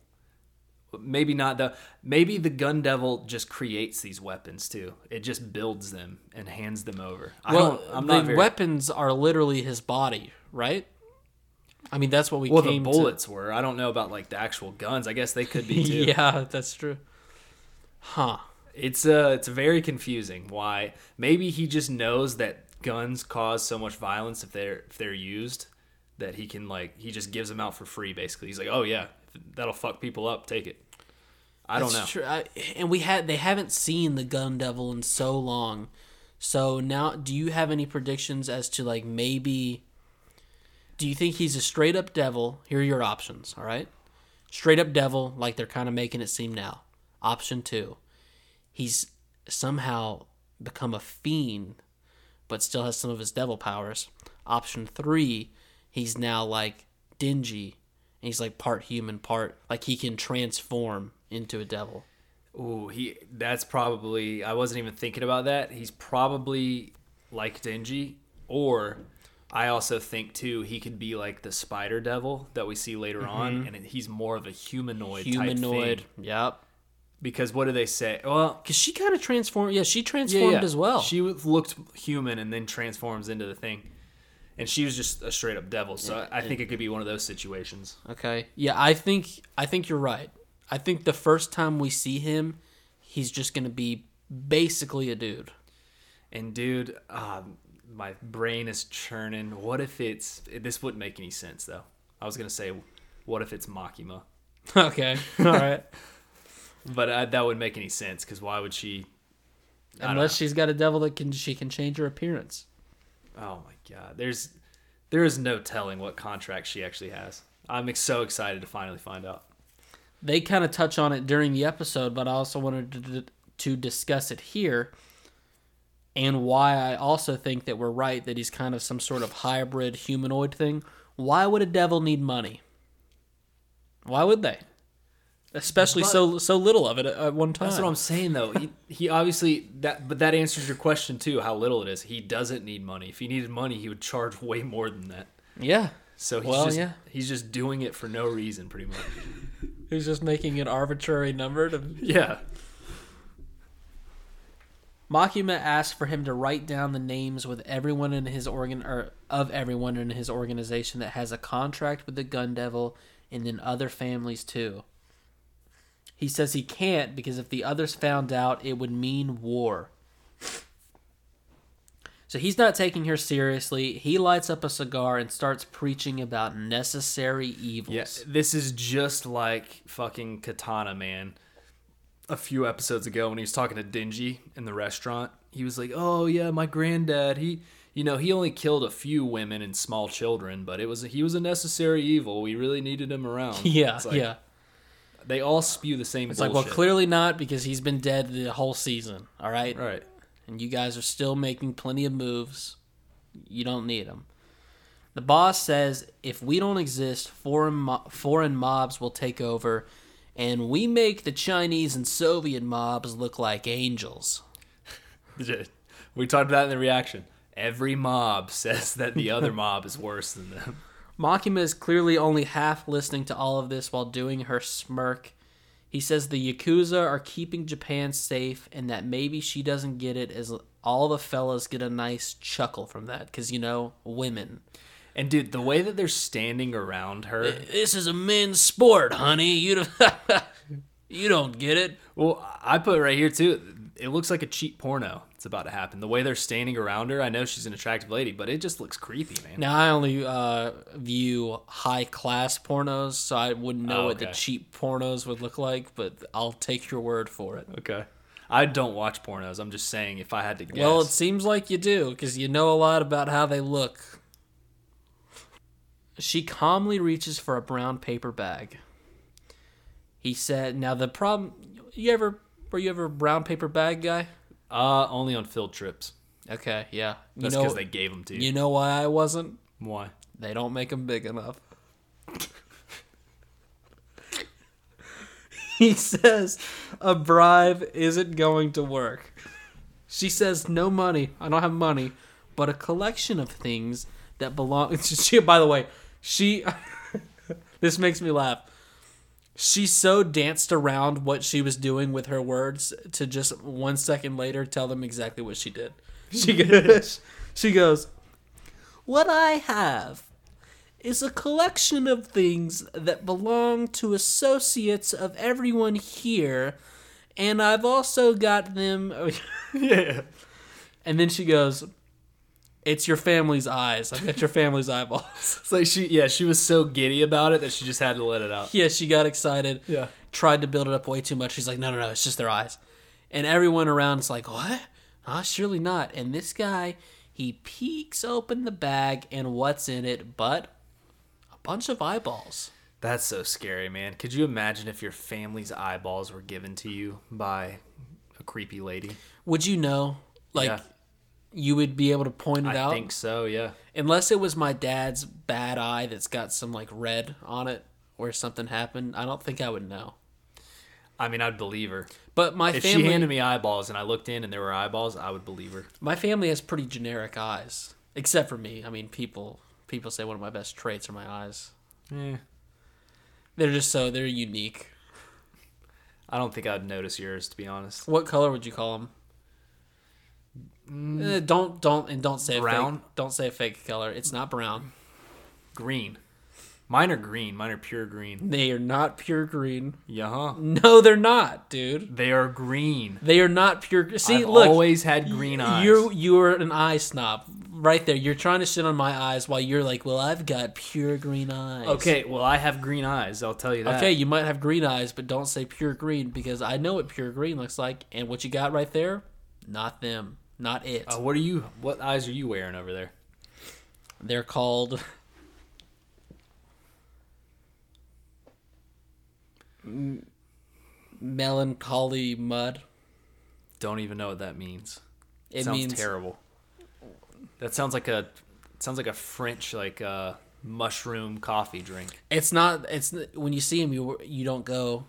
Maybe not the maybe the gun devil just creates these weapons too. It just builds them and hands them over. I Well, don't I'm the not very weapons are literally his body, right? I mean, that's what we Well, the bullets were. I don't know about like the actual guns. I guess they could be too. yeah, that's true. Huh. It's uh it's very confusing why maybe he just knows that guns cause so much violence if they're if they're used that he can like he just gives them out for free basically. He's like, "Oh yeah, that'll fuck people up. Take it." I don't know. That's True. I, and we had they haven't seen the Gun Devil in so long. So now, do you have any predictions as to like maybe? Do you think he's a straight up devil? Here are your options. All right, straight up devil, like they're kind of making it seem now. Option two, he's somehow become a fiend, but still has some of his devil powers. Option three, he's now like dingy and he's like part human, part like he can transform into a devil. Ooh, he. That's probably. I wasn't even thinking about that. He's probably like Dingy, or I also think too he could be like the Spider Devil that we see later on, mm-hmm. and he's more of a humanoid. Humanoid. Yep. Because what do they say? Well, Because she kind of transformed. Yeah, she yeah, transformed yeah. as well. She looked human and then transforms into the thing, and she was just a straight up devil. So I think it could be one of those situations. Okay. Yeah, I think I think you're right. I think the first time we see him, he's just gonna be basically a dude. And dude, um, my brain is churning. What if it's this wouldn't make any sense though. I was gonna say, what if it's Makima? okay. All right. But uh, that wouldn't make any sense because why would she? I Unless she's got a devil that can she can change her appearance. Oh my god, there's there is no telling what contract she actually has. I'm so excited to finally find out. They kind of touch on it during the episode, but I also wanted to, to discuss it here. And why I also think that we're right that he's kind of some sort of hybrid humanoid thing. Why would a devil need money? Why would they? Especially But- so so little of it at, at one time. That's what I'm saying though. He, he obviously that, but that answers your question too. How little it is. He doesn't need money. If he needed money, he would charge way more than that. yeah. So he's Well, just yeah. he's just doing it for no reason, pretty much. He's just making an arbitrary number to yeah. Makima asked for him to write down the names with everyone in his organ or of everyone in his organization that has a contract with the Gun Devil and then other families too. He says he can't because if the others found out it would mean war. So he's not taking her seriously. He lights up a cigar and starts preaching about necessary evils. Yeah, this is just like fucking Katana Man. A few episodes ago, when he was talking to Dingy in the restaurant, he was like, "Oh yeah, my granddad. He, you know, he only killed a few women and small children, but it was he was a necessary evil. We really needed him around." Yeah, like, yeah. They all spew the same. It's bullshit. like, well, clearly not because he's been dead the whole season. All right. right. And you guys are still making plenty of moves. You don't need them. The boss says if we don't exist, foreign mo- foreign mobs will take over, and we make the Chinese and Soviet mobs look like angels. We talked about that in the reaction. Every mob says that the other mob is worse than them. Makima is clearly only half listening to all of this while doing her smirk. He says the Yakuza are keeping Japan safe and that maybe she doesn't get it as all the fellas get a nice chuckle from that because, you know, women. And dude, the way that they're standing around her. This is a men's sport, honey. You don't, you don't get it. Well, I put it right here too. It looks like a cheap porno. It's about to happen. The way they're standing around her, I know she's an attractive lady, but it just looks creepy, man. Now I only uh, view high class pornos, so I wouldn't know Oh, what the cheap pornos would look like. But I'll take your word for it. Okay. I don't watch pornos. I'm just saying if I had to guess. Well, it seems like you do because you know a lot about how they look. She calmly reaches for a brown paper bag. He said, "Now the problem, you ever were you ever a brown paper bag guy? Uh, only on field trips. Okay, yeah. You That's know, because they gave them to you. you know why I wasn't? Why? They don't make them big enough. he says a bribe isn't going to work. She says no money. I don't have money, but a collection of things that belong. She, by the way, she. this makes me laugh. She so danced around what she was doing with her words to just one second later tell them exactly what she did. She goes, she goes, What I have is a collection of things that belong to associates of everyone here, and I've also got them. yeah. And then she goes, It's your family's eyes. I've got your family's eyeballs. It's like she, yeah, she was so giddy about it that she just had to let it out. yeah, she got excited. Yeah. Tried to build it up way too much. She's like, No, no, no, it's just their eyes. And everyone around is like, What? Ah, surely not. And this guy, he peeks open the bag, and what's in it but a bunch of eyeballs. That's so scary, man. Could you imagine if your family's eyeballs were given to you by a creepy lady? Would you know? Like, Yeah. You would be able to point it I out? I think so, yeah. Unless it was my dad's bad eye that's got some, like, red on it. where something happened, I don't think I would know. I mean, I'd believe her. But my If family, she handed me eyeballs and I looked in and there were eyeballs, I would believe her. my family has pretty generic eyes, except for me. I mean, people people say one of my best traits are my eyes. Eh, They're just so they're unique. I don't think I'd notice yours, to be honest. What color would you call them? Mm. Eh, don't don't and don't say Brown? fake, don't say a fake color. It's not brown. Green. Mine are green. Mine are pure green. They are not pure green. Yeah, huh? No, they're not, dude. They are green. They are not pure. See, I've look, always had green eyes. You're you're an eye snob right there. You're trying to shit on my eyes while you're like, well, I've got pure green eyes. okay, well, I have green eyes. I'll tell you that. Okay, you might have green eyes, but don't say pure green because I know what pure green looks like, and what you got right there, not them, not it. Uh, what are you? What eyes are you wearing over there? They're called M- melancholy mud. Don't even know what that means. It sounds means terrible. That sounds like a sounds like a French like uh, mushroom coffee drink. it's not. It's when you see them, you you don't go.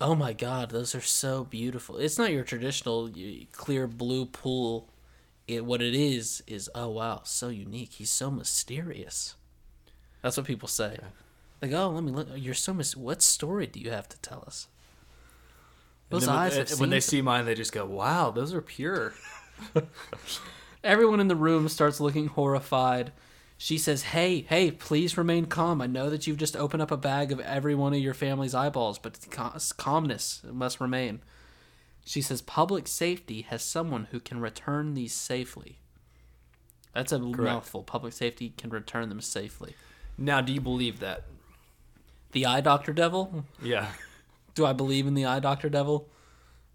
Oh my god, those are so beautiful. It's not your traditional clear blue pool. It what it is is oh wow, so unique. He's so mysterious. That's what people say. Like oh, let me look. You're so mis. What story do you have to tell us? Those when- eyes when they see mine, they just go, "Wow, those are pure." Everyone in the room starts looking horrified. She says, Hey, hey, please remain calm. I know that you've just opened up a bag of every one of your family's eyeballs, but calmness must remain. She says, Public safety has someone who can return these safely. That's a mouthful. Public safety can return them safely. Now, do you believe that? The eye doctor devil? Yeah. Do I believe in the eye doctor devil?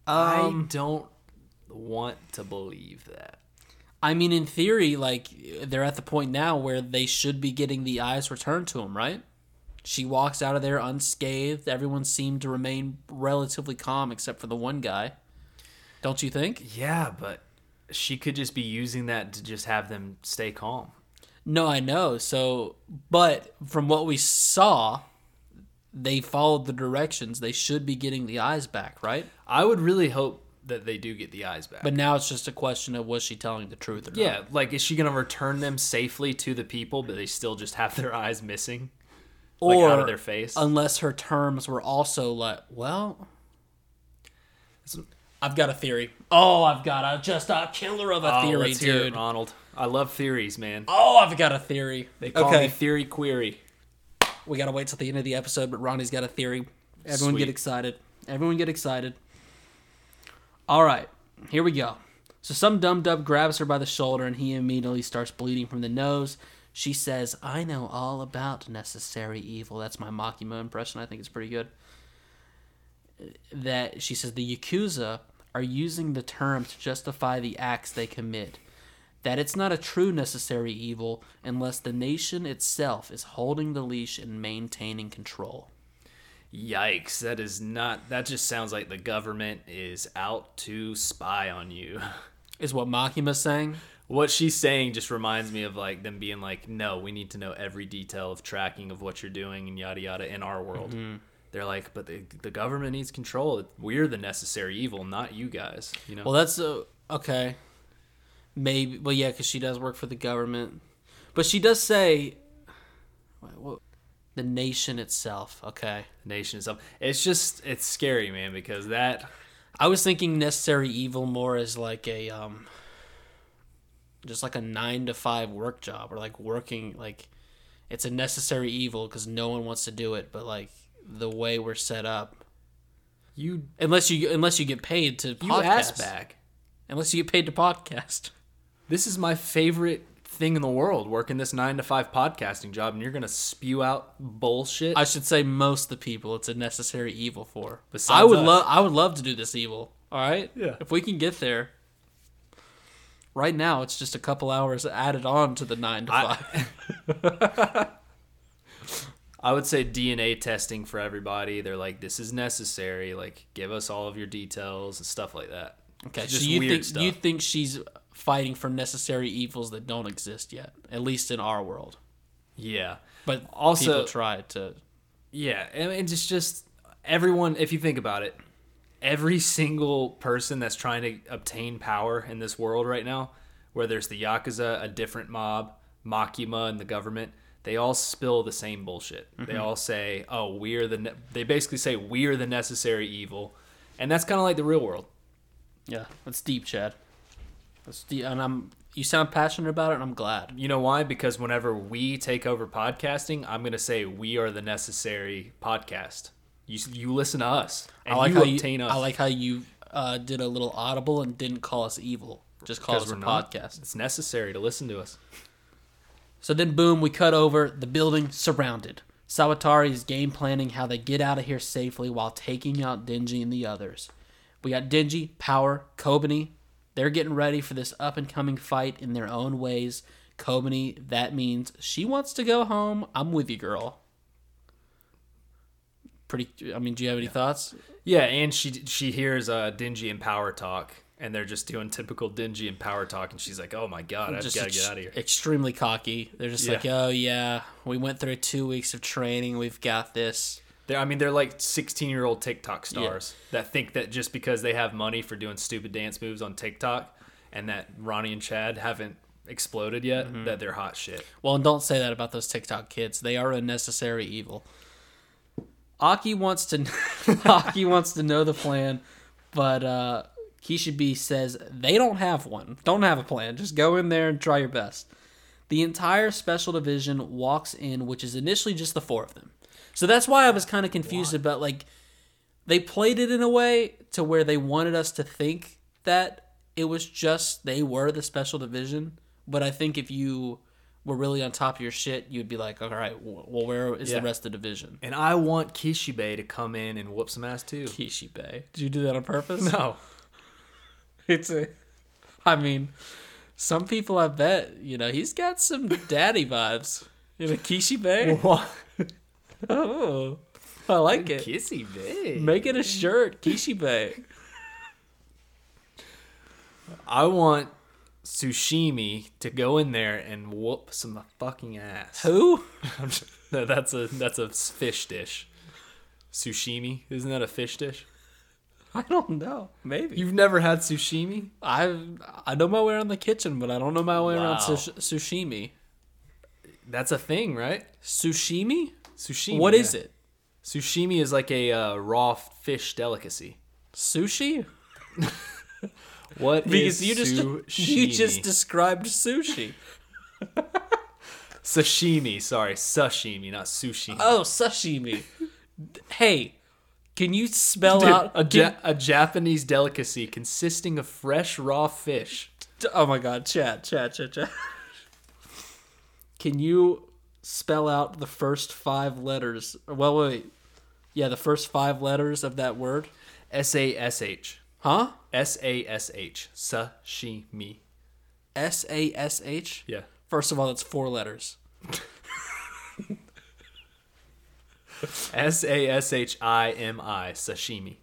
I um, don't want to believe that. I mean, in theory, like they're at the point now where they should be getting the eyes returned to them, right? She walks out of there unscathed. Everyone seemed to remain relatively calm except for the one guy. Don't you think? Yeah, but she could just be using that to just have them stay calm. No, I know. So, but from what we saw, they followed the directions. They should be getting the eyes back, right? I would really hope that they do get the eyes back. But now it's just a question of was she telling the truth or not? yeah, like is she gonna return them safely to the people, but they still just have their eyes missing, like Or out of their face? unless her terms were also like, well, I've got a theory. Oh, I've got a just a killer of a oh, theory, let's hear it, dude. Ronald. I love theories, man. Oh, I've got a theory. They call okay, me Theory Query. we gotta wait till the end of the episode, but Ronny's got a theory. Everyone get excited. Everyone get excited. All right, here we go. So some dum dub grabs her by the shoulder, and he immediately starts bleeding from the nose. She says, "I know all about necessary evil." That's my Makima impression. I think it's pretty good. That she says the yakuza are using the term to justify the acts they commit. That it's not a true necessary evil unless the nation itself is holding the leash and maintaining control. Yikes! That is not. That just sounds like the government is out to spy on you. Is what Makima's saying? What she's saying just reminds me of like them being like, no, we need to know every detail of tracking of what you're doing and yada yada in our world. Mm-hmm. They're like, but the, the government needs control. We're the necessary evil, not you guys. You know. Well, that's uh, okay. Maybe, well, yeah, because she does work for the government, but she does say, wait, what, the nation itself. Okay, The nation itself. It's just it's scary, man, because that I was thinking necessary evil more as like a um, just like a nine to five work job or like working like it's a necessary evil because no one wants to do it, but like the way we're set up, you unless you unless you get paid to you podcast, ass back. unless you get paid to podcast. This is my favorite thing in the world, working this nine to five podcasting job, and you're gonna spew out bullshit. I should say most the people it's a necessary evil for. Besides I would love I would love to do this evil. All right? Yeah. If we can get there. Right now it's just a couple hours added on to the 9 to 5. I would say DNA testing for everybody. They're like, this is necessary. Like, give us all of your details and stuff like that. okay. So you think stuff. you think she's fighting for necessary evils that don't exist yet, at least in our world. Yeah. But Also- people try to Yeah, and it's just everyone. If you think about it, every single person that's trying to obtain power in this world right now, where there's the yakuza, a different mob, Makima, and the government, they all spill the same bullshit. They mm-hmm. all say, "Oh, we're the." Ne-, they basically say we're the necessary evil, and that's kind of like the real world. Yeah, that's deep, Chad. And I'm. You sound passionate about it, and I'm glad. You know why? Because whenever we take over podcasting, I'm gonna say we are the necessary podcast. You you listen to us, and I like you how obtain you. us. I like how you uh, did a little audible and didn't call us evil. Just call us a not. podcast. It's necessary to listen to us. So then, boom, we cut over the building surrounded. Sawatari is game planning how they get out of here safely while taking out Denji and the others. We got Denji, Power, Kobeni. They're getting ready for this up and coming fight in their own ways. Kobeni, that means she wants to go home. I'm with you, girl. Pretty. I mean, do you have any thoughts? Yeah, and she she hears uh, Dingy and Power talk, and they're just doing typical Dingy and Power talk, and she's like, "Oh my god, I've Just got to ex- get out of here." Extremely cocky. They're just like, oh yeah, we went through two weeks of training. We've got this. They're, I mean, they're like 16 year old TikTok stars that think that just because they have money for doing stupid dance moves on TikTok, and that Ronny and Chad haven't exploded yet, Mm-hmm. that they're hot shit. Well, and don't say that about those TikTok kids. They are a necessary evil. Aki wants to Aki wants to know the plan, but uh Kishibe says they don't have one. Don't have a plan. Just go in there and try your best. The entire special division walks in, which is initially just the four of them. So that's why I was kind of confused about like they played it in a way to where they wanted us to think that it was just they were the special division. But I think if you were really on top of your shit, you'd be like, all right, well, where is Yeah. the rest of the division? And I want Kishibe to come in and whoop some ass too. Kishibe. Did you do that on purpose? No. It's a. I mean, some people I bet you know he's got some daddy vibes. You know, Kishibe. What? Oh, I like it. Kissy babe. Make it a shirt, Kishibe. I want Sushimi to go in there and whoop some fucking ass. Who? Just- no, that's a that's a fish dish. Sushimi, isn't that a fish dish? I don't know. Maybe You've never had sushimi? I I know my way around the kitchen, but I don't know my way around Wow. sush- sushimi. That's a thing, right? Sushimi? Sushimi. What is it? Sushimi is like a uh, raw fish delicacy. Sushi? What Because is you just sushimi? you just described sushi. sashimi. Sorry, sashimi, not sushi. Oh, sashimi. Hey, can you spell Dude, out a, ja- a Japanese delicacy consisting of fresh raw fish. Oh my god, chat, chat, chat, chat. Can you spell out the first five letters? Well, wait. Yeah, the first five letters of that word. S A S H. Huh? S A S H. Sashimi. S A S H? Yeah. First of all, that's four letters. S A S H I M I. Sashimi.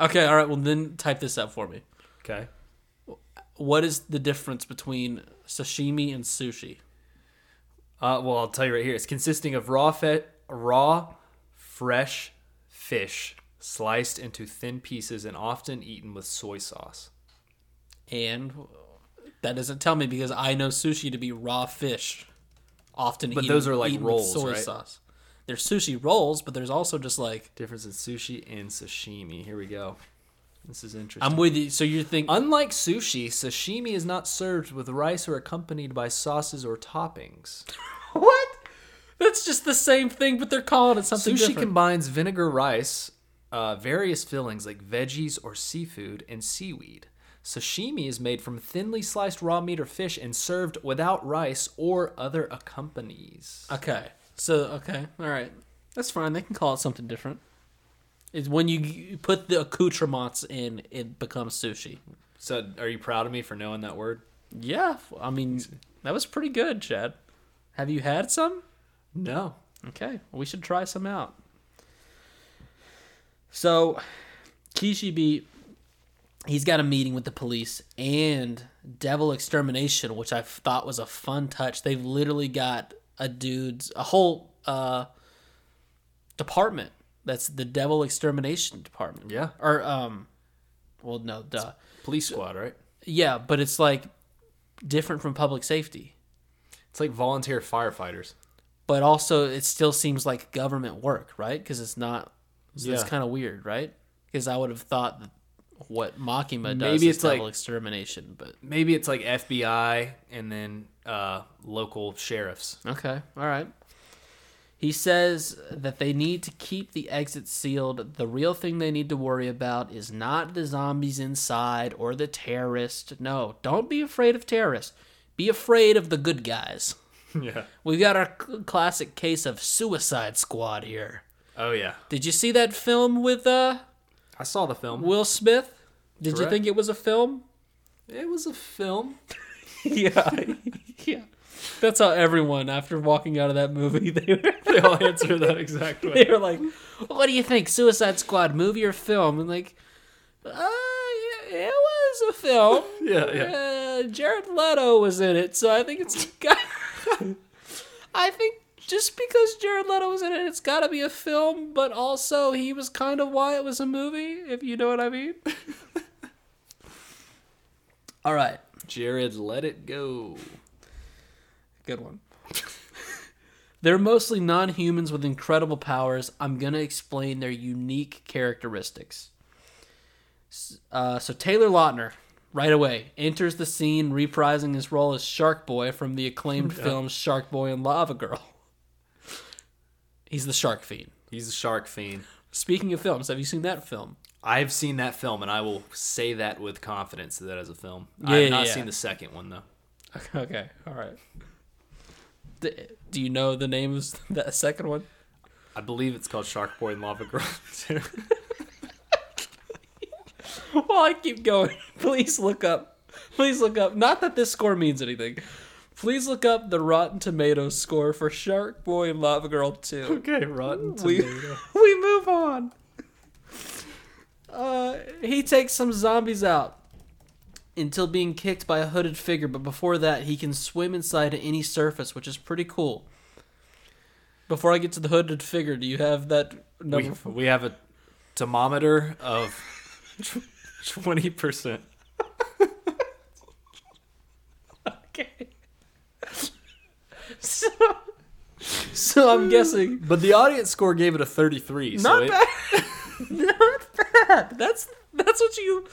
Okay, all right, well, then type this up for me. Okay. What is the difference between sashimi and sushi? Uh, well, I'll tell you right here. It's consisting of raw, fe- raw, fresh fish sliced into thin pieces and often eaten with soy sauce. And that doesn't tell me because I know sushi to be raw fish, often. But eaten- those are like rolls, soy right? sauce. There's sushi rolls, but there's also just like Difference in sushi and sashimi. Here we go. This is interesting. I'm with you. So you think Unlike sushi, sashimi is not served with rice or accompanied by sauces or toppings. what? That's just the same thing, but they're calling it something Sushi different. combines vinegar rice, uh, various fillings like veggies or seafood, and seaweed. Sashimi is made from thinly sliced raw meat or fish and served without rice or other accompanies. okay. So okay, all right, that's fine. They can call it something different. It's when you put the accoutrements in, it becomes sushi. So, are you proud of me for knowing that word? Yeah, I mean that was pretty good, Chad. Have you had some? No. Okay, we should try some out. So, Kishibe, he's got a meeting with the police and Devil Extermination, which I thought was a fun touch. They've literally got a dude's a whole uh, department. That's the Devil Extermination Department. Yeah. Or um, well, no, duh. Police squad, right? Yeah, but it's like different from public safety. It's like volunteer firefighters. But also, it still seems like government work, right? Because it's not. So It's Yeah. kind of weird, right? Because I would have thought that what Makima does Maybe is it's like- devil extermination, but Maybe it's like FBI and then uh, local sheriffs. Okay, all right. He says that they need to keep the exit sealed. The real thing they need to worry about is not the zombies inside or the terrorist. No, don't be afraid of terrorists. Be afraid of the good guys. yeah. We've got our classic case of Suicide Squad here. Oh yeah. Did you see that film with uh, I saw the film. Will Smith? Did you think it was a film? It was a film. yeah, yeah. That's how everyone, after walking out of that movie, they were They all answer that exact way. they were like, "What do you think, Suicide Squad movie or film?" And like, uh, yeah, it was a film. Yeah, yeah. Uh, Jared Leto was in it, so I think it's got. I think just because Jared Leto was in it, it's got to be a film. But also, he was kind of why it was a movie, if you know what I mean. All right, Jared, let it go. Good one. They're mostly non humans with incredible powers. I'm going to explain their unique characteristics. Uh, so, Taylor Lautner, right away, enters the scene reprising his role as Shark Boy from the acclaimed film Shark Boy and Lava Girl. He's the shark fiend. He's the shark fiend. Speaking of films, have you seen that film? I've seen that film, and I will say that with confidence that as a film. Yeah, I've yeah, not yeah. seen the second one though. Okay, all right. Do you know the name of that second one? I believe it's called Shark Boy and Lava Girl. too. While I keep going, please look up. Please look up. Not that this score means anything. Please look up the Rotten Tomatoes score for Shark Boy and Lava Girl 2. okay, Rotten We, Tomato. we move on. Uh, he takes some zombies out until being kicked by a hooded figure, but before that, he can swim inside any surface, which is pretty cool. Before I get to the hooded figure, do you have that number? we, we have a thermometer of twenty percent. Okay. So, so I'm guessing But the audience score gave it a thirty-three. so not it, bad. not bad. That's that's what you.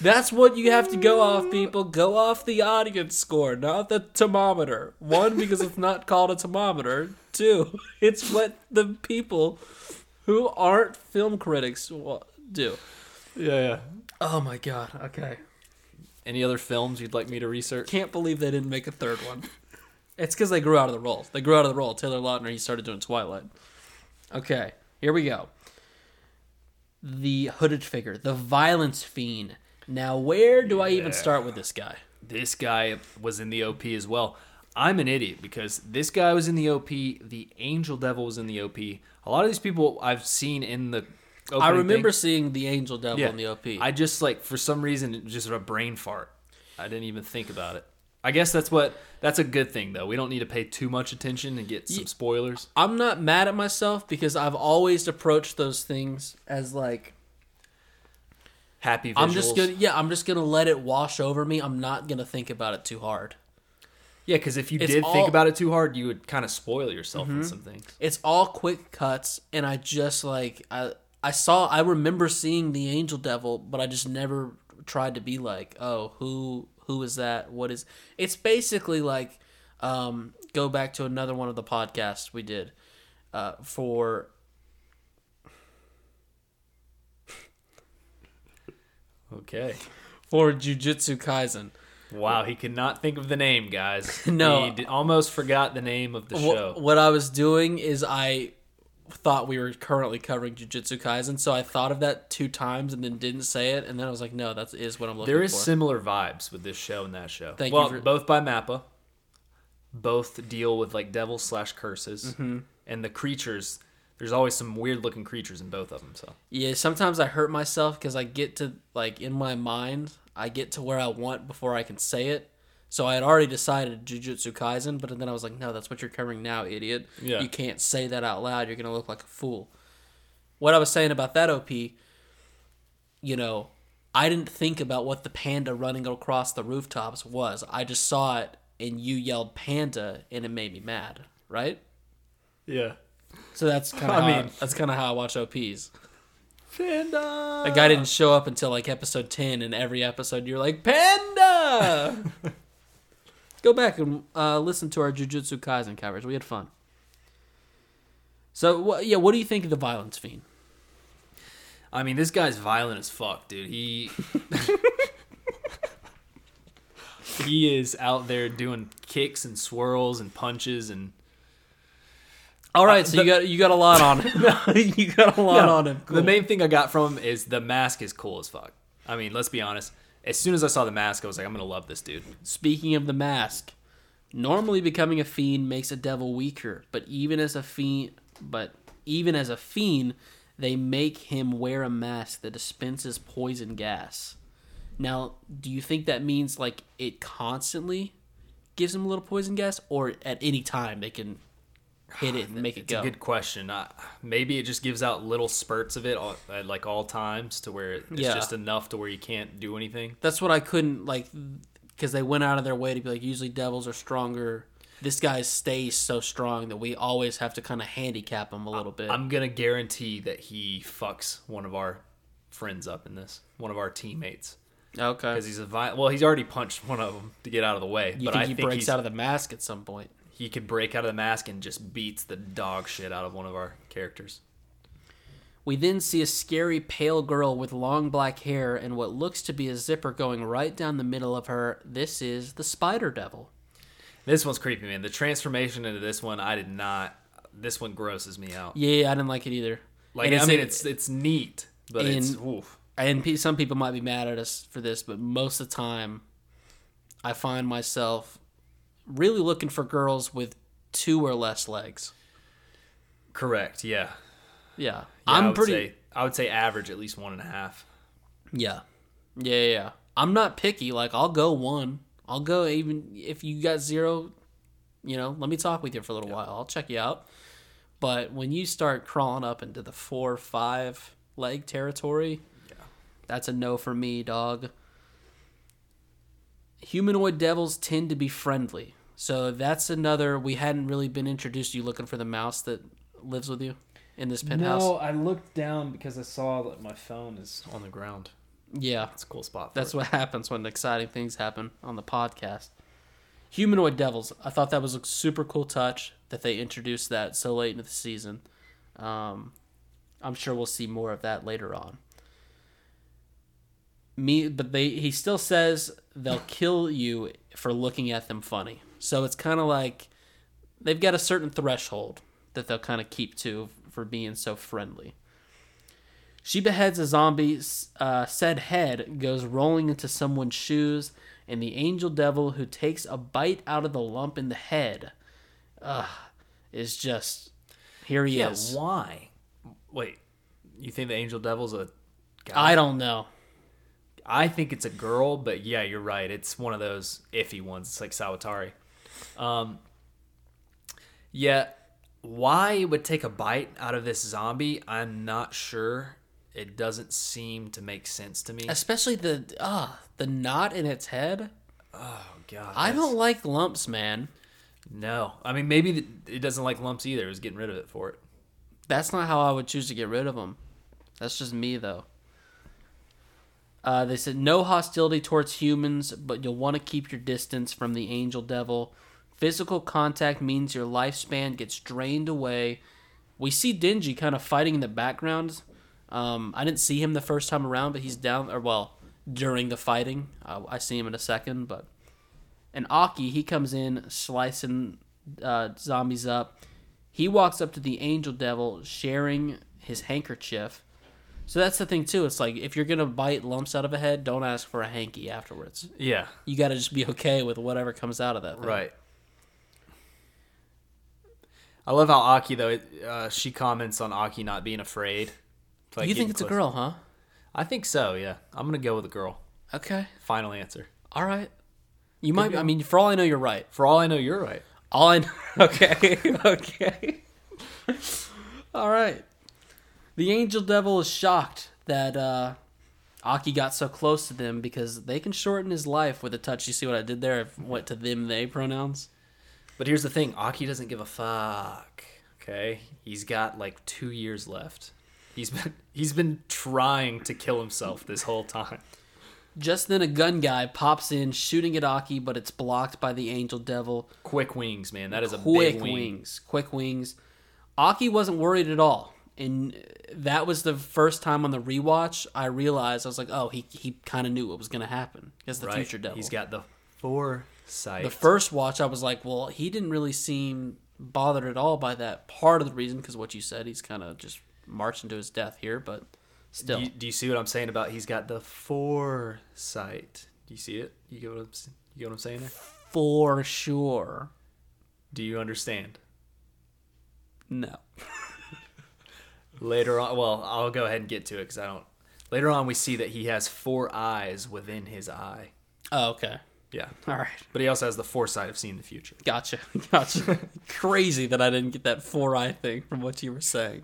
That's what you have to go off, people. Go off the audience score, not the thermometer. One, because it's not called a thermometer. Two, it's what the people who aren't film critics do. Yeah, yeah. Oh my god. Okay. Any other films you'd like me to research? Can't believe they didn't make a third one. It's because they grew out of the role. They grew out of the role. Taylor Lautner, he started doing Twilight. Okay, here we go. The hooded figure, the violence fiend. Now, where do I even Yeah. start with this guy? This guy was in the OP as well. I'm an idiot because this guy was in the OP. The Angel Devil was in the OP. A lot of these people I've seen in the. I remember thing- seeing the Angel Devil Yeah. in the OP. I just like for some reason it was just a brain fart. I didn't even think about it. I guess that's what that's a good thing though. We don't need to pay too much attention and get some spoilers. I'm not mad at myself because I've always approached those things as like Happy visuals. I'm just gonna yeah I'm just gonna let it wash over me. I'm not gonna think about it too hard. yeah, because if you It's did all- think about it too hard, you would kind of spoil yourself Mm-hmm. on some things. It's all quick cuts, and I just like I I saw I remember seeing the Angel Devil, but I just never tried to be like, oh, who who is that? What is? It's basically like um, go back to another one of the podcasts we did uh, for Okay. for Jujutsu Kaisen. Wow, he could not think of the name, guys. No. he d- almost forgot the name of the show. What I was doing is I thought we were currently covering Jujutsu Kaisen, so I thought of that two times and then didn't say it, and then I was like, no, that is what I'm looking for. There is for. similar vibes with this show and that show. Thank you well, for- both by Mappa. Both deal with like devils slash curses, Mm-hmm. and the creatures. There's always some weird looking creatures in both of them. So Yeah, sometimes I hurt myself because I get to like in my mind, I get to where I want before I can say it. So I had already decided Jujutsu Kaisen, but then I was like, no, that's what you're covering now, idiot. Yeah. You can't say that out loud. You're going to look like a fool. What I was saying about that OP, you know, I didn't think about what the panda running across the rooftops was. I just saw it and you yelled panda and it made me mad, right? Yeah. So that's kind of I how, mean- that's kind of how I watch OPs. Panda. The guy didn't show up until like episode 10 and every episode you're like panda. Go back and uh, listen to our Jujutsu Kaisen coverage. We had fun. So wha- yeah, what do you think of the violence fiend? I mean, this guy's violent as fuck, dude. He he is out there doing kicks and swirls and punches and All right, uh, so you got you got a lot on him. you got a lot on him. The main thing I got from him is the mask is cool as fuck. I mean, let's be honest. As soon as I saw the mask, I was like, I'm gonna love this dude. Speaking of the mask, normally becoming a fiend makes a devil weaker, but even as a fiend, but even as a fiend, they make him wear a mask that dispenses poison gas. Now, do you think that means like it constantly gives him a little poison gas, or at any time they can hit it and make it It's go? a good question. Uh, maybe it just gives out little spurts of it all, at like all times to where it's Yeah. just enough to where you can't do anything. That's what I couldn't like because they went out of their way to be like usually devils are stronger. This guy stays so strong that we always have to kind of handicap him a little bit. I'm gonna guarantee that he fucks one of our friends up in this, one of our teammates, okay. because he's a vi- well, he's already punched one of them to get out of the way. You but think I he think breaks out of the mask at some point? He could break out of the mask and just beats the dog shit out of one of our characters. We then see a scary pale girl with long black hair and what looks to be a zipper going right down the middle of her. This is the Spider Devil. This one's creepy, man. The transformation into this one, I did not. This one grosses me out. Yeah, I didn't like it either. Like And I mean, it's it's neat, but it's oof. and some people might be mad at us for this, but most of the time, I find myself really looking for girls with two or less legs. correct. Yeah, Yeah, Yeah, I I'm would pretty. Say, I would say average at least one and a half. Yeah. yeah, yeah, yeah. I'm not picky. Like I'll go one. I'll go even if you got zero. You know, let me talk with you for a little while. I'll check you out. But when you start crawling up into the four, five leg territory, yeah. that's a no for me, dog. Humanoid devils tend to be friendly. So that's another. We hadn't really been introduced to you looking for the mouse that lives with you in this penthouse. No, I looked down because I saw that my phone is on the ground. Yeah. It's a cool spot. That's it. what happens when exciting things happen on the podcast. Humanoid devils. I thought that was a super cool touch that they introduced that so late into the season. Um, I'm sure we'll see more of that later on. Me, but they he still says they'll kill you for looking at them funny. So it's kind of like they've got a certain threshold that they'll kind of keep to for being so friendly. She beheads a zombie. Uh, said head goes rolling into someone's shoes, and the angel devil who takes a bite out of the lump in the head, uh, is just here he yeah. is. Why? Wait, you think the angel devil's a guy? I don't know. I think it's a girl, but yeah, you're right. It's one of those iffy ones. It's like Sawatari. Um, yeah, why it would take a bite out of this zombie, I'm not sure. It doesn't seem to make sense to me. Especially the ah the knot in its head. Oh god, I that's- don't like lumps, man. No, I mean maybe it doesn't like lumps either. It was getting rid of it for it. That's not how I would choose to get rid of them. That's just me, though. Uh, they said no hostility towards humans, but you'll want to keep your distance from the angel devil. Physical contact means your lifespan gets drained away. We see Denji kind of fighting in the background. Um, I didn't see him the first time around, but he's down, or well, during the fighting. Uh, I see him in a second, but. And Aki, he comes in slicing uh, zombies up. He walks up to the angel devil, sharing his handkerchief. So that's the thing too. It's like if you're gonna bite lumps out of a head, don't ask for a hanky afterwards. Yeah, You got to just be okay with whatever comes out of that. Thing. right. I love how Aki though. It, uh, she comments on Aki not being afraid. Like, you think it's a girl, huh? I think so. Yeah, I'm gonna go with a girl. Okay. Final answer. All right. You might. be. I mean, for all I know, you're right. For all I know, you're right. All I know. Okay. okay. all right. The angel devil is shocked that uh, Aki got so close to them because they can shorten his life with a touch. You see what I did there? I went to them, they pronouns. But here's the thing: Aki doesn't give a fuck. Okay, he's got like two years left. He's been he's been trying to kill himself this whole time. Just then, a gun guy pops in, shooting at Aki, but it's blocked by the angel devil. Quick wings, man. That is a quick big wing. wings, quick wings. Aki wasn't worried at all, and that was the first time on the rewatch I realized I was like, oh, he he kind of knew what was going to happen. Because the Right. future devil. He's got the foresight. the first watch, I was like, well, he didn't really seem bothered at all by that. Part of the reason, because what you said, he's kind of just marching to his death here, but still, Do you, do you see what I'm saying about he's got the foresight? Do you see it? You get what I'm, you get what I'm saying there? for sure, Do you understand? no. Later on, well, I'll go ahead and get to it because I don't. Later on, we see that he has four eyes within his eye. Oh, okay, Yeah, all right. but he also has the foresight of seeing the future. Gotcha. Gotcha. Crazy that I didn't get that four eye thing from what you were saying.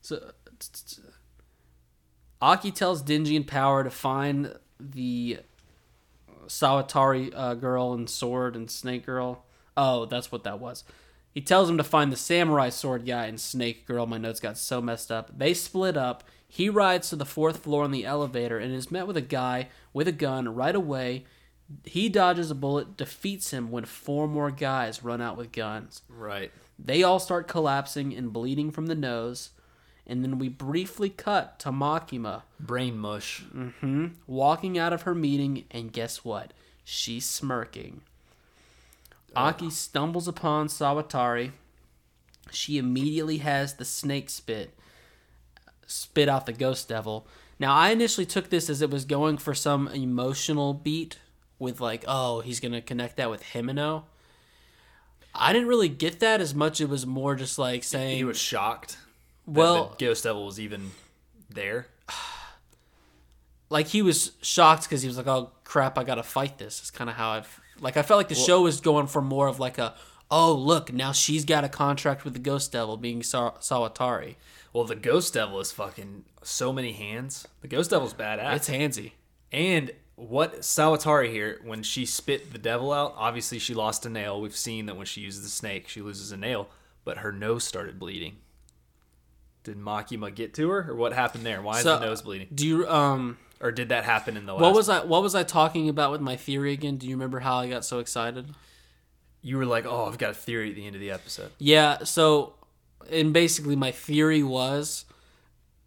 So, Aki tells Denji and Power to find the Sawatari uh, girl and sword and snake girl. Oh, that's what that was. He tells him to find the samurai sword guy and snake girl. My notes got so messed up. They split up. He rides to the fourth floor on the elevator and is met with a guy with a gun right away. He dodges a bullet, defeats him when four more guys run out with guns. Right. They all start collapsing and bleeding from the nose. And then we briefly cut to Makima Brain mush. hmm walking out of her meeting, and guess what? She's smirking. Aki stumbles upon Sawatari. She immediately has the snake spit spit out the ghost devil. Now I initially took this as it was going for some emotional beat with like, oh, he's gonna connect that with Himeno. I didn't really get that as much. It was more just like saying, He was shocked. that well, the Ghost Devil was even there. like he was shocked because he was like, "Oh crap, I gotta fight this." It's kind of how I've like I felt like the show was going for more of like a, "Oh look, now she's got a contract with the Ghost Devil, being Sa- Sawatari." Well, the Ghost Devil is fucking so many hands. The Ghost Devil's badass. It's handsy. And what Sawatari here, when she spit the devil out, obviously she lost a nail. We've seen that when she uses the snake, she loses a nail, but her nose started bleeding. Did Makima get to her, or what happened there? Why is So, the nose bleeding? Do you um? Or did that happen in the last? What was I? What was I talking about with my theory again? Do you remember how I got so excited? you were like, "Oh, I've got a theory at the end of the episode." Yeah. So, and basically my theory was,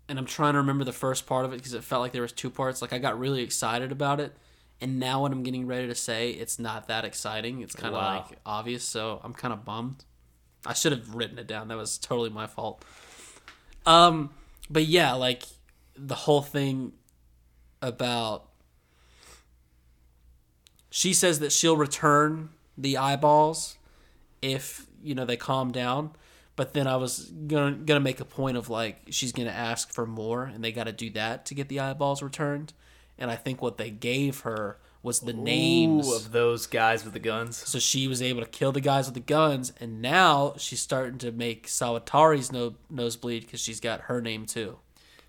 and I'm trying to remember the first part of it because it felt like there was two parts. Like I got really excited about it, and now what I'm getting ready to say, it's not that exciting. It's kind of Wow. like obvious. So I'm kind of bummed. I should have written it down. That was totally my fault. Um, but yeah, like the whole thing about she says that she'll return the eyeballs if you know they calm down. But then i was gonna gonna make a point of like she's gonna ask for more and they gotta do that to get the eyeballs returned. And i think what they gave her was the names. of those guys with the guns. so she was able to kill the guys with the guns and now she's starting to make sawatari's no- nosebleed because she's got her name too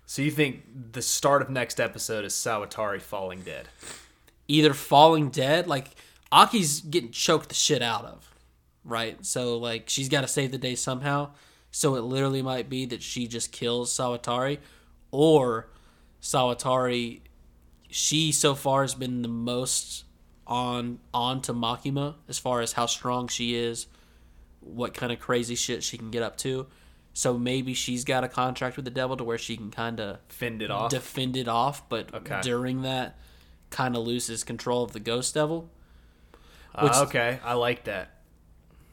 So you think the start of next episode is Sawatari falling dead? either falling dead, like Aki's getting choked the shit out of, right? So like she's got to save the day somehow. So it literally might be that she just kills Sawatari, or Sawatari. She so far has been the most on on to Makima as far as how strong she is, what kind of crazy shit she can get up to. So maybe she's got a contract with the devil to where she can kind of Fend it off. defend it off, but Okay. during that, kind of loses control of the ghost devil. Uh, okay, I like that.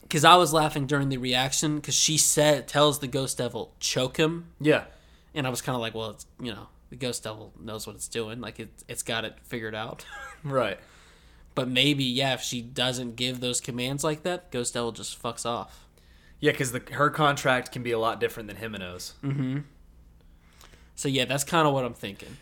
Because I was laughing during the reaction because she said tells the ghost devil choke him, Yeah. and I was kind of like, well, it's you know the ghost devil knows what it's doing, like it it's got it figured out. Right. but maybe yeah, if she doesn't give those commands like that, ghost devil just fucks off. Yeah, because her contract can be a lot different than Himeno's. Mm-hmm. So yeah, that's kind of what I'm thinking.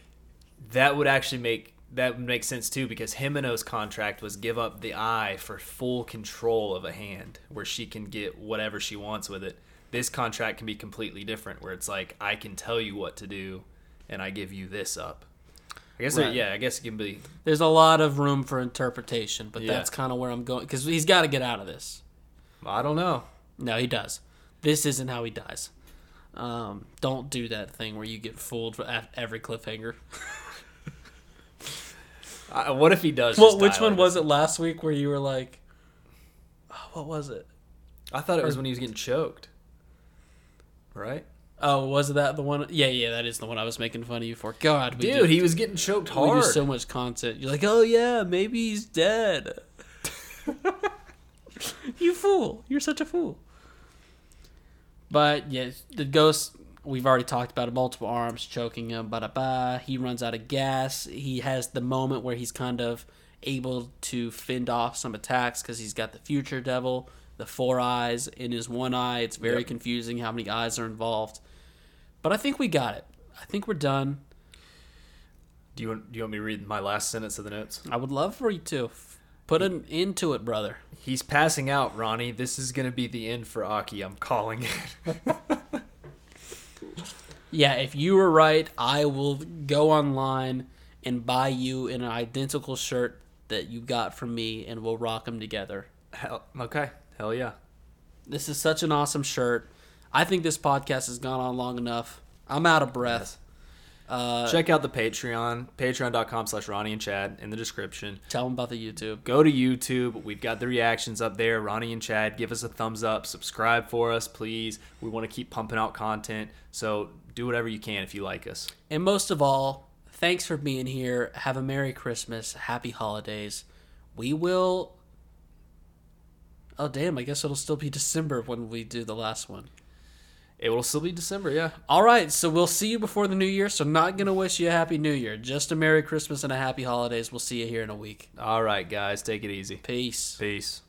That would actually make that would make sense too because Himeno's contract was give up the eye for full control of a hand where she can get whatever she wants with it. This contract can be completely different where it's like I can tell you what to do and I give you this up. I guess Right. it, yeah, I guess it can be There's a lot of room for interpretation, but Yeah. that's kind of where I'm going because he's got to get out of this. I don't know. No, he does. This isn't how he dies. Um, don't do that thing where you get fooled at every cliffhanger. I, what if he does? Well, which one like was it last week where you were like, oh, what was it? I thought it was when he was getting choked. Right? Oh, was that the one? Yeah, yeah, that is the one I was making fun of you for. God, we Dude, do, he was getting choked we do hard. so much content. You're like, oh yeah, maybe he's dead. you fool! You're such a fool. But yeah, the ghost. We've already talked about it. Multiple arms choking him. Ba da ba. He runs out of gas. He has the moment where he's kind of able to fend off some attacks because he's got the future devil, the four eyes in his one eye. It's very Yep. confusing how many eyes are involved. But I think we got it. I think we're done. do you want do you want me to read my last sentence of the notes? I would love for you to put an end to it, brother. He's passing out, Ronny. This is gonna be the end for Aki. I'm calling it. Yeah, if you were right, I will go online and buy you an identical shirt that you got from me, and we'll rock them together. Hell, okay. Hell yeah. This is such an awesome shirt. I think this podcast has gone on long enough. I'm out of breath. Uh, Check out the Patreon, patreon.com slash Ronny and Chad in the description. tell them about the YouTube. Go to YouTube. We've got the reactions up there. Ronny and Chad, give us a thumbs up. Subscribe for us, please. We want to keep pumping out content. So do whatever you can if you like us. And most of all, thanks for being here. Have a Merry Christmas. Happy holidays. We will. Oh, damn. I guess it'll still be December when we do the last one. It will still be December, yeah. All right, so we'll see you before the new year. So, not going to wish you a happy new year. Just a Merry Christmas and a happy holidays. We'll see you here in a week. All right, guys. Take it easy. Peace. Peace.